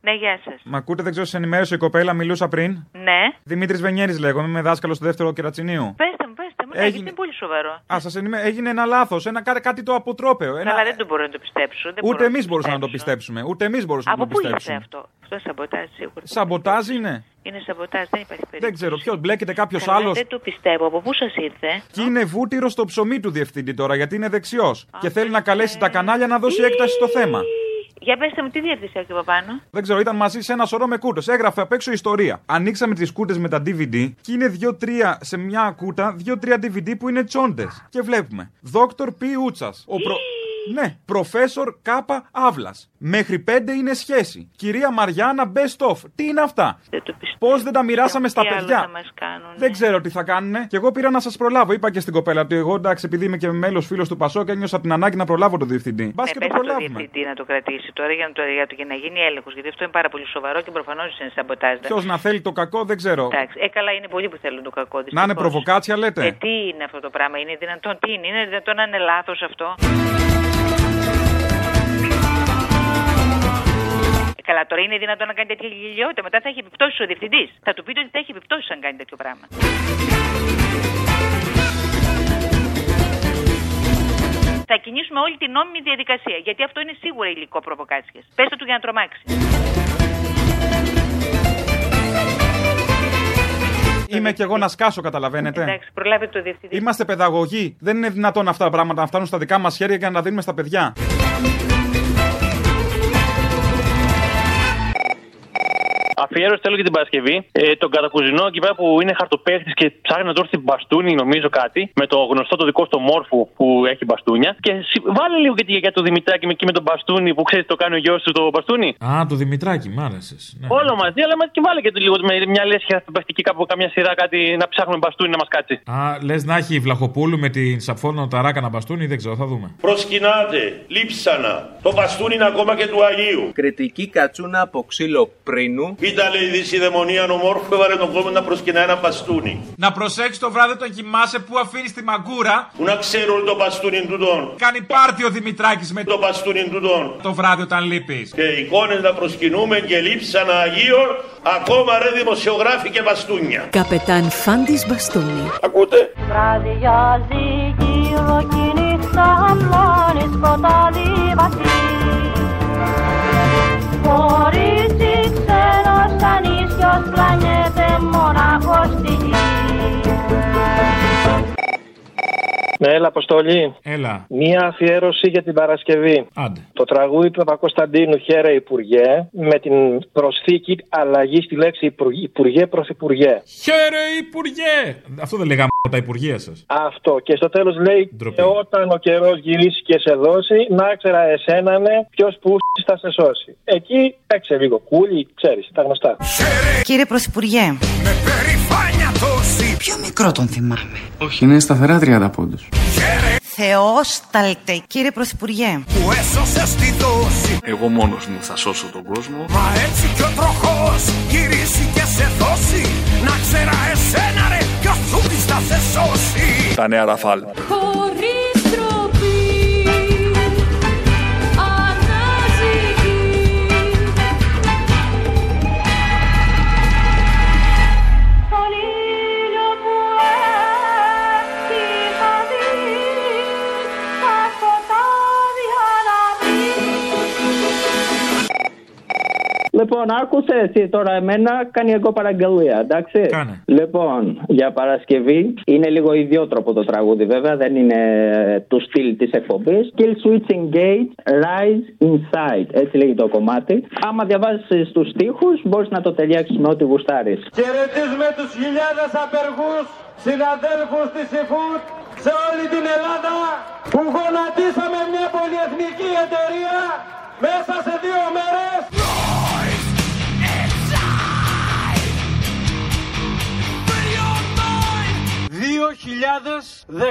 Ναι, γεια σας. Μ' ακούτε, δεν ξέρω, σε ενημέρωσε η κοπέλα, μιλούσα πριν. Ναι. Δημήτρης Βενιέρης λέγομαι, είμαι δάσκαλος στο δεύτερο κερατσινίου. Πετε μου, έγινε... Έγινε- είναι πολύ σοβαρό. Α, σας ενημερώ. Έγινε ένα λάθος. Ένα, κάτι, κάτι το αποτρόπαιο. Ένα... Καλά, δεν το μπορώ να το πιστέψω. Δεν Ούτε μπορώ εμεί το μπορούσαμε να το πιστέψω. πιστέψουμε. Ούτε εμείς μπορούσαμε Από να το πού ήρθε πιστέψουμε. αυτό; Αυτό σαμποτάζ σίγουρα. Σαμποτάζ είναι. Είναι σαμποτάζ, δεν υπάρχει περίπτωση. Δεν ξέρω ποιος. Μπλέκεται κάποιος Καλά, άλλος. Δεν το πιστεύω. Από πού σας ήρθε. Και είναι βούτυρο στο ψωμί του διευθυντή τώρα γιατί είναι δεξιός. Και θέλει να καλέσει τα κανάλια να δώσει έκταση στο θέμα. Για πέστε μου, τι διεύθυνση έχει από πάνω; Δεν ξέρω, ήταν μαζί σε ένα σωρό με κούτε. Έγραφε απ' έξω ιστορία. Ανοίξαμε τις κούτε με τα DVD και είναι 2-3 σε μια κούτα, 2-3 DVD που είναι τσόντες. Και βλέπουμε. Δόκτωρ Π. Ούτσας. Ο προ... Ναι, προφέσορ Κάπα Αύλα. Μέχρι 5 είναι σχέση. Κυρία Μαριάννα Best of. Τι είναι αυτά; Πώς δεν τα μοιράσαμε στα Τι άλλο παιδιά; θα μας κάνουν. Δεν ξέρω τι θα κάνουνε. Και εγώ πήρα να σας προλάβω. Είπα και στην κοπέλα ότι εγώ εντάξει, επειδή είμαι και μέλος φίλος του Πασό και ένιωσα την ανάγκη να προλάβω τον διευθυντή. Μπας Ναι, και το πες στο προλάβουμε. διευθυντή να το κρατήσει τώρα για να, το, για, το, για να γίνει έλεγχος. Γιατί αυτό είναι πάρα πολύ σοβαρό και προφανώς είναι σαμποτάζ. Ποιος να θέλει το κακό δεν ξέρω. Εντάξει, ε, καλά είναι πολλοί που θέλουν το κακό. Να είναι δυστυχώς. προβοκάτσια Ε, λέτε. τι είναι αυτό το πράγμα, είναι δυνατόν, τι είναι, είναι δυνατόν να είναι λάθος αυτό; Καλά, τώρα είναι δυνατόν να κάνει τέτοια γελιότητα. Μετά θα έχει επιπτώσεις ο διευθυντής. Θα του πείτε ότι θα έχει επιπτώσεις αν κάνει τέτοιο πράγμα. Θα κινήσουμε όλη την νόμιμη διαδικασία. Γιατί αυτό είναι σίγουρα υλικό προβοκάτσια. Πέστε του για να τρομάξει. Είμαι κι εγώ να σκάσω, καταλαβαίνετε. Εντάξει, προλάβετε το διευθυντή. Είμαστε παιδαγωγοί. Δεν είναι δυνατόν αυτά τα πράγματα να φτάνουν στα δικά μας χέρια και να τα δίνουμε στα παιδιά. Αφιέρωση θέλω και την Παρασκευή. Ε, τον κατακουζινό εκεί πέρα που είναι χαρτοπέχτη και ψάχνει να του έρθει μπαστούνι, νομίζω κάτι. Με το γνωστό το δικό στο μόρφου που έχει μπαστούνια. Και συ- βάλε λίγο και τη γιαγιά του Δημητράκη με, εκεί με τον μπαστούνι που ξέρεις το κάνει ο γιος του το μπαστούνι. Α, το Δημητράκη, μ' άρεσες. Ναι. Όλο μαζί, αλλά μα και βάλε και το λίγο με μια λέσχη χαρτοπέχτικη κάπου καμιά σειρά κάτι να ψάχνουμε μπαστούνι να μας κάτσει. Α, λες να έχει η Βλαχοπούλου με την Σαφόνο Ταράκα να μπαστούνι, δεν ξέρω, θα δούμε. Προσκυνάτε, λείψανα, το μπαστούνι είναι ακόμα και του Αγίου. Κριτική κατσούνα από ξύλο πρίνου. Ήταν λέει δυσιδαιμονία ομόρφου, έβαλε τον κόμμα να προσκυνά ένα μπαστούνι. Να προσέξει το βράδυ όταν κοιμάσαι που αφήνεις τη μαγκούρα. Που να ξέρουν το μπαστούνι τούτον. Κάνει πάρτι ο Δημητράκης με το μπαστούνι τούτον. το βράδυ όταν λείπεις. Και εικόνες να προσκυνούμε και λείψανα Αγίων, ακόμα ρε δημοσιογράφοι και μπαστούνια. Καπετάν Φάντης Μπαστούνι. Ακούτε; Βραδιάζει γύρω κι η νύχτα απλώνει σκοτάδι βαθύ Κορίτσι ξένο στα νησιός πλανιέται μονάχος στη γη Ναι, έλα, Αποστολή. Έλα. Μία αφιέρωση για την Παρασκευή. Άντε. Το τραγούδι του Παπακοσταντίνου Χαίρε Υπουργέ με την προσθήκη αλλαγή στη λέξη Υπουργέ, υπουργέ Πρωθυπουργέ. Χαίρε Υπουργέ! Αυτό δεν λέγαμε τα Υπουργεία σας. Αυτό. Και στο τέλος λέει και όταν ο καιρός γυρίσει και σε δώσει, να ξέρα εσένα ναι, ποιος που θα σε σώσει. Εκεί έξε λίγο κούλι, ξέρεις, τα γνωστά. Κύριε Πρωθυπουργέ, Περηφάνεια τόση πιο μικρό τον θυμάμαι. Όχι, είναι σταθερά 30 πόντους. Θεόσταλτε. Κύριε Πρωθυπουργέ, που έσωσε στη δόση Εγώ μόνος μου θα σώσω τον κόσμο. Μα έτσι κι ο τροχός γυρίσει και σε δώσει Να ξέρα εσένα ρε ποιος σου της θα σε σώσει Τα νέα Ραφάλ. Λοιπόν, άκουσε εσύ τώρα εμένα, κάνει εγώ παραγγελία, εντάξει. Κάνε. Λοιπόν, για Παρασκευή είναι λίγο ιδιότροπο το τραγούδι, βέβαια, δεν είναι ε, του στυλ της εκπομπής. Kill switching gate, rise inside. Έτσι λέγει το κομμάτι. Άμα διαβάσεις τους στίχους, μπορείς να το ταιριάξεις με ό,τι γουστάρεις. Χαιρετίζουμε τους χιλιάδες απεργούς συναδέλφους της ΕΦΟΥΤ σε όλη την Ελλάδα που γονατίσαμε μια πολυεθνική εταιρεία μέσα σε δύο μέρες. Δύο χιλιάδες 16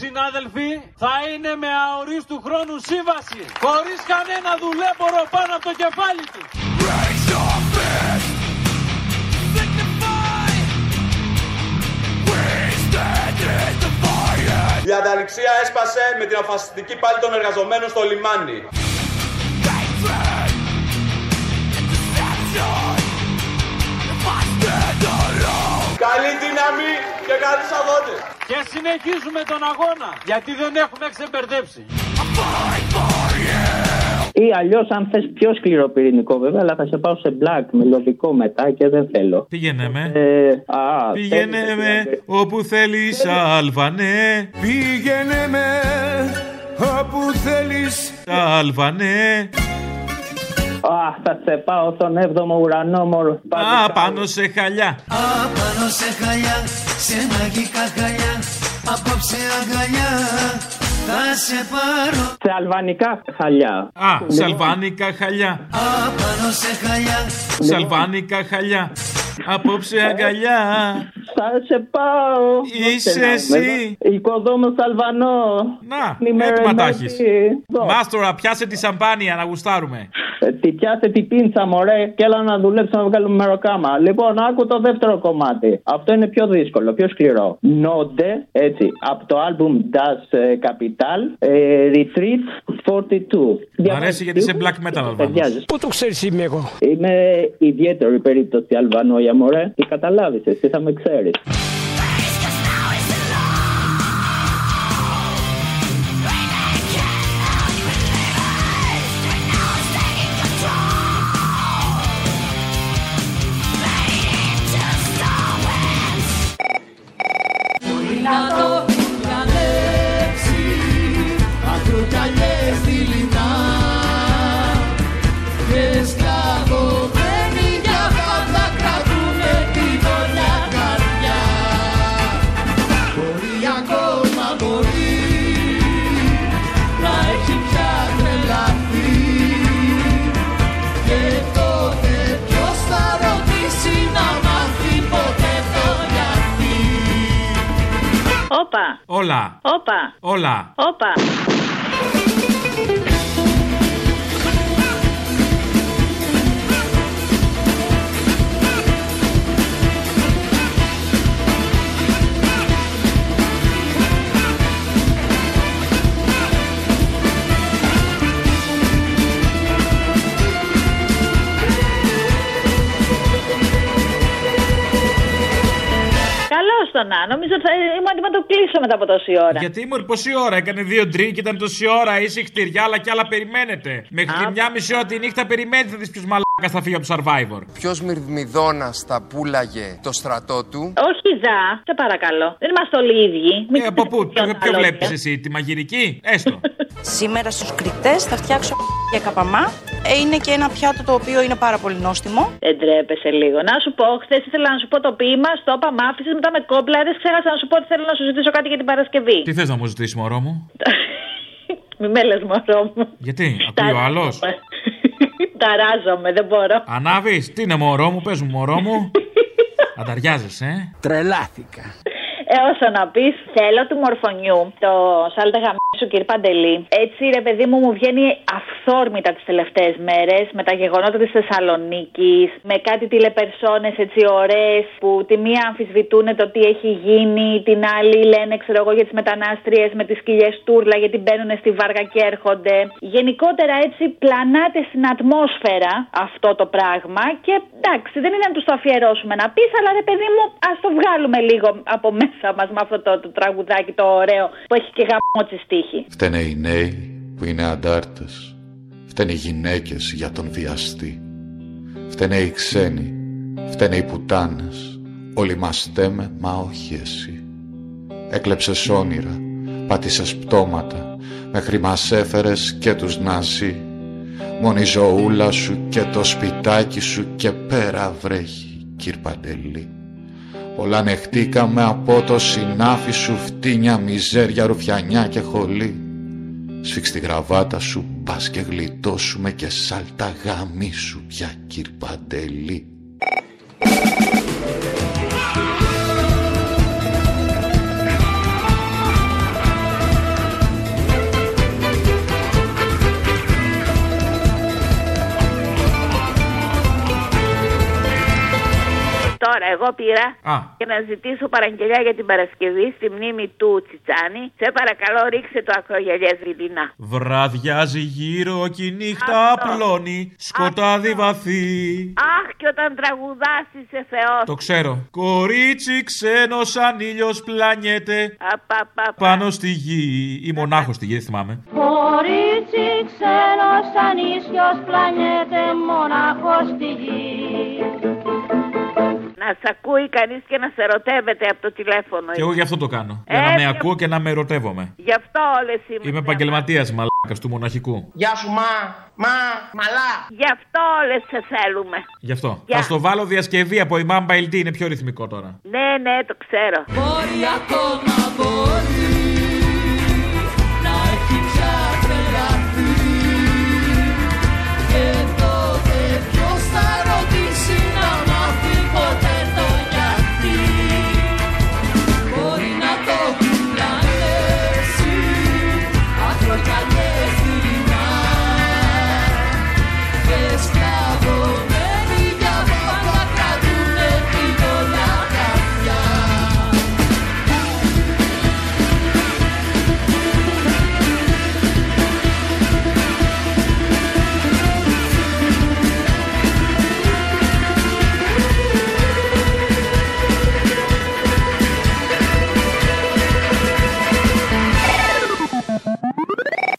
συνάδελφοι θα είναι με αορίστου χρόνου σύμβαση χωρίς κανένα δουλέμπορο πάνω από το κεφάλι του. Η ανταληξία έσπασε με την αφασιστική πάλη των εργαζομένων στο λιμάνι. Καλή την γραμμή και καλούς αγώνες. Και συνεχίζουμε τον αγώνα, γιατί δεν έχουμε ξεμπερδέψει. Ή αλλιώς, αν θες πιο σκληροπυρηνικό βέβαια, αλλά θα σε πάω σε black, μελωδικό μετά και δεν θέλω. Πήγαινε με. Ε, α, Πήγαινε θέλεις, με όπου θέλεις Αλβανέ Πήγαινε με όπου θέλεις Αλβανέ Α, θα σε πάω στον 7ο ουρανό, μωρό. Α, πάνω σε χαλιά. Απάνω σε χαλιά, σε μαγικά χαλιά Απόψε αγκαλιά, θα σε πάρω. Σε αλβανικά χαλιά. Α, σαλβάνικα χαλιά. Απάνω σε χαλιά. Σαλβάνικα χαλιά Απόψε αγκαλιά Θα σε πάω. Είσαι εσύ. Οικοδόμος Αλβανό. Να, Νημέρα έτοιμα τα ενώση. έχεις. Εδώ. Μάστορα, πιάσε τη σαμπάνια να γουστάρουμε. Ε, Τι πιάσε την πίντσα, μωρέ, και έλα να δουλέψουμε να βγάλουμε μεροκάμα. Λοιπόν, άκου το δεύτερο κομμάτι. Αυτό είναι πιο δύσκολο, πιο σκληρό. Νόντε, έτσι, από το album Das ε, Capital, ε, Retreat 42. Μ' αρέσει γιατί είσαι black metal Αλβανός. Πού το ξέρεις είμαι εγώ. Είμαι ιδιαίτερη περίπτωση Αλβανόια, μωρέ. Τι καταλάβεις, εσύ θα με ξέρεις. Όλα, όπα, όλα. όπα. Καλώ το να. Νομίζω ότι θα είμαι έτοιμο να το κλείσω μετά από τόση ώρα. Γιατί μου πόση ώρα έκανε δύο ντριν και ήταν τόση ώρα. Είσαι χτυριά, αλλά κι άλλα περιμένετε. Μέχρι τη μια μισή ώρα τη νύχτα περιμένετε να δεις ποιο μαλάκα θα φύγει από το survivor. Ποιος μυρμηδόνα θα πούλαγε το στρατό του; Όχι, Ζα, σε παρακαλώ. Δεν είμαστε όλοι οι ίδιοι. Μην Ε, από πού, ποιο, τα ποιο λόγια. βλέπεις εσύ, τη μαγειρική, έστω. Σήμερα στους κριτές θα φτιάξω για καπαμά. Ε, Είναι και ένα πιάτο το οποίο είναι πάρα πολύ νόστιμο. Δεν τρέπεσαι λίγο. Να σου πω, χθες ήθελα να σου πω το ποίημα, στο είπα, μ' άφησες, μετά με κόμπλαρε. Ξέχασα να σου πω ότι θέλω να σου ζητήσω κάτι για την Παρασκευή. Τι θες να μου ζητήσεις, μωρό μου; Μη με λες μωρό μου. Γιατί, ακούει ο άλλος; Ταράζομαι, δεν μπορώ. Ανάβεις, τι είναι μωρό μου, πες μου, μωρό μου. Ανταριάζεσαι, ε. Τρελάθηκα. Ε, όσο να πεις, θέλω του μορφωνιού, το σάλτα γαμίσου κύριε Παντελή. Έτσι, ρε παιδί μου, μου βγαίνει αυθόρμητα τις τελευταίες μέρες με τα γεγονότα της Θεσσαλονίκης, με κάτι τηλεπερσόνες έτσι ωραίες που τη μία αμφισβητούν το τι έχει γίνει, την άλλη λένε, ξέρω εγώ, για τις μετανάστριες με τις κοιλιές τούρλα γιατί μπαίνουν στη βάργα και έρχονται. Γενικότερα έτσι πλανάται στην ατμόσφαιρα αυτό το πράγμα και εντάξει, δεν είναι να τους το αφιερώσουμε να πεις, αλλά ρε παιδί μου, ας το βγάλουμε λίγο από μέσα μας με αυτό το, το τραγουδάκι το ωραίο που έχει και γαμότσι στίχη. Φταίνε οι νέοι που είναι αντάρτες. Φταίνε οι γυναίκες για τον βιαστή. Φταίνε οι ξένοι. Φταίνε οι πουτάνες. Όλοι μας στέμε, μα όχι εσύ. Έκλεψες όνειρα. Πάτησες πτώματα. Μέχρι μας έφερες και τους ναζί. Μόνη η ζωούλα σου και το σπιτάκι σου και πέρα βρέχει, κύρ Παντελή. Πολλά νεχτήκαμε από το συνάφι σου φτύνια, μιζέρια, ρουφιανιά και χολή. Σφίξ τη γραβάτα σου, πας και γλιτώσουμε και σάλτα γάμι σου πια κύρ εγώ πήρα Α. και να ζητήσω παραγγελιά για την Παρασκευή στη μνήμη του Τσιτσάνη. Σε παρακαλώ, ρίξε το ακρογελιέ Βιλίνα. Βραδιάζει γύρω και η νύχτα απλώνει. Σκοτάδι βαθύ. Αχ, και όταν τραγουδάς είσαι Θεός. Το ξέρω. Κορίτσι ξένο σαν ήλιος πλανιέται. Απαπαπα. Πάνω στη γη. Ή μονάχος στη γη, δεν θυμάμαι. Κορίτσι ξένο σαν ίσιος πλανιέται μονάχος στη γη. Να σ' ακούει κανείς και να σε ερωτεύεται από το τηλέφωνο. Και εγώ γι' αυτό το κάνω. Για να Ε, με και- ακούω και να με ερωτεύομαι. Γι' αυτό όλες είμαστε. Είμαι επαγγελματίας μαλάκας του μοναχικού. Γεια σου, μα, μα, μαλά. Γι' αυτό όλες σε θέλουμε. Γι' αυτό. Γεια. Θα στο βάλω διασκευή από η Mamba LT, είναι πιο ρυθμικό τώρα. Ναι, ναι, το ξέρω. Μπορεί ακόμα, μπορεί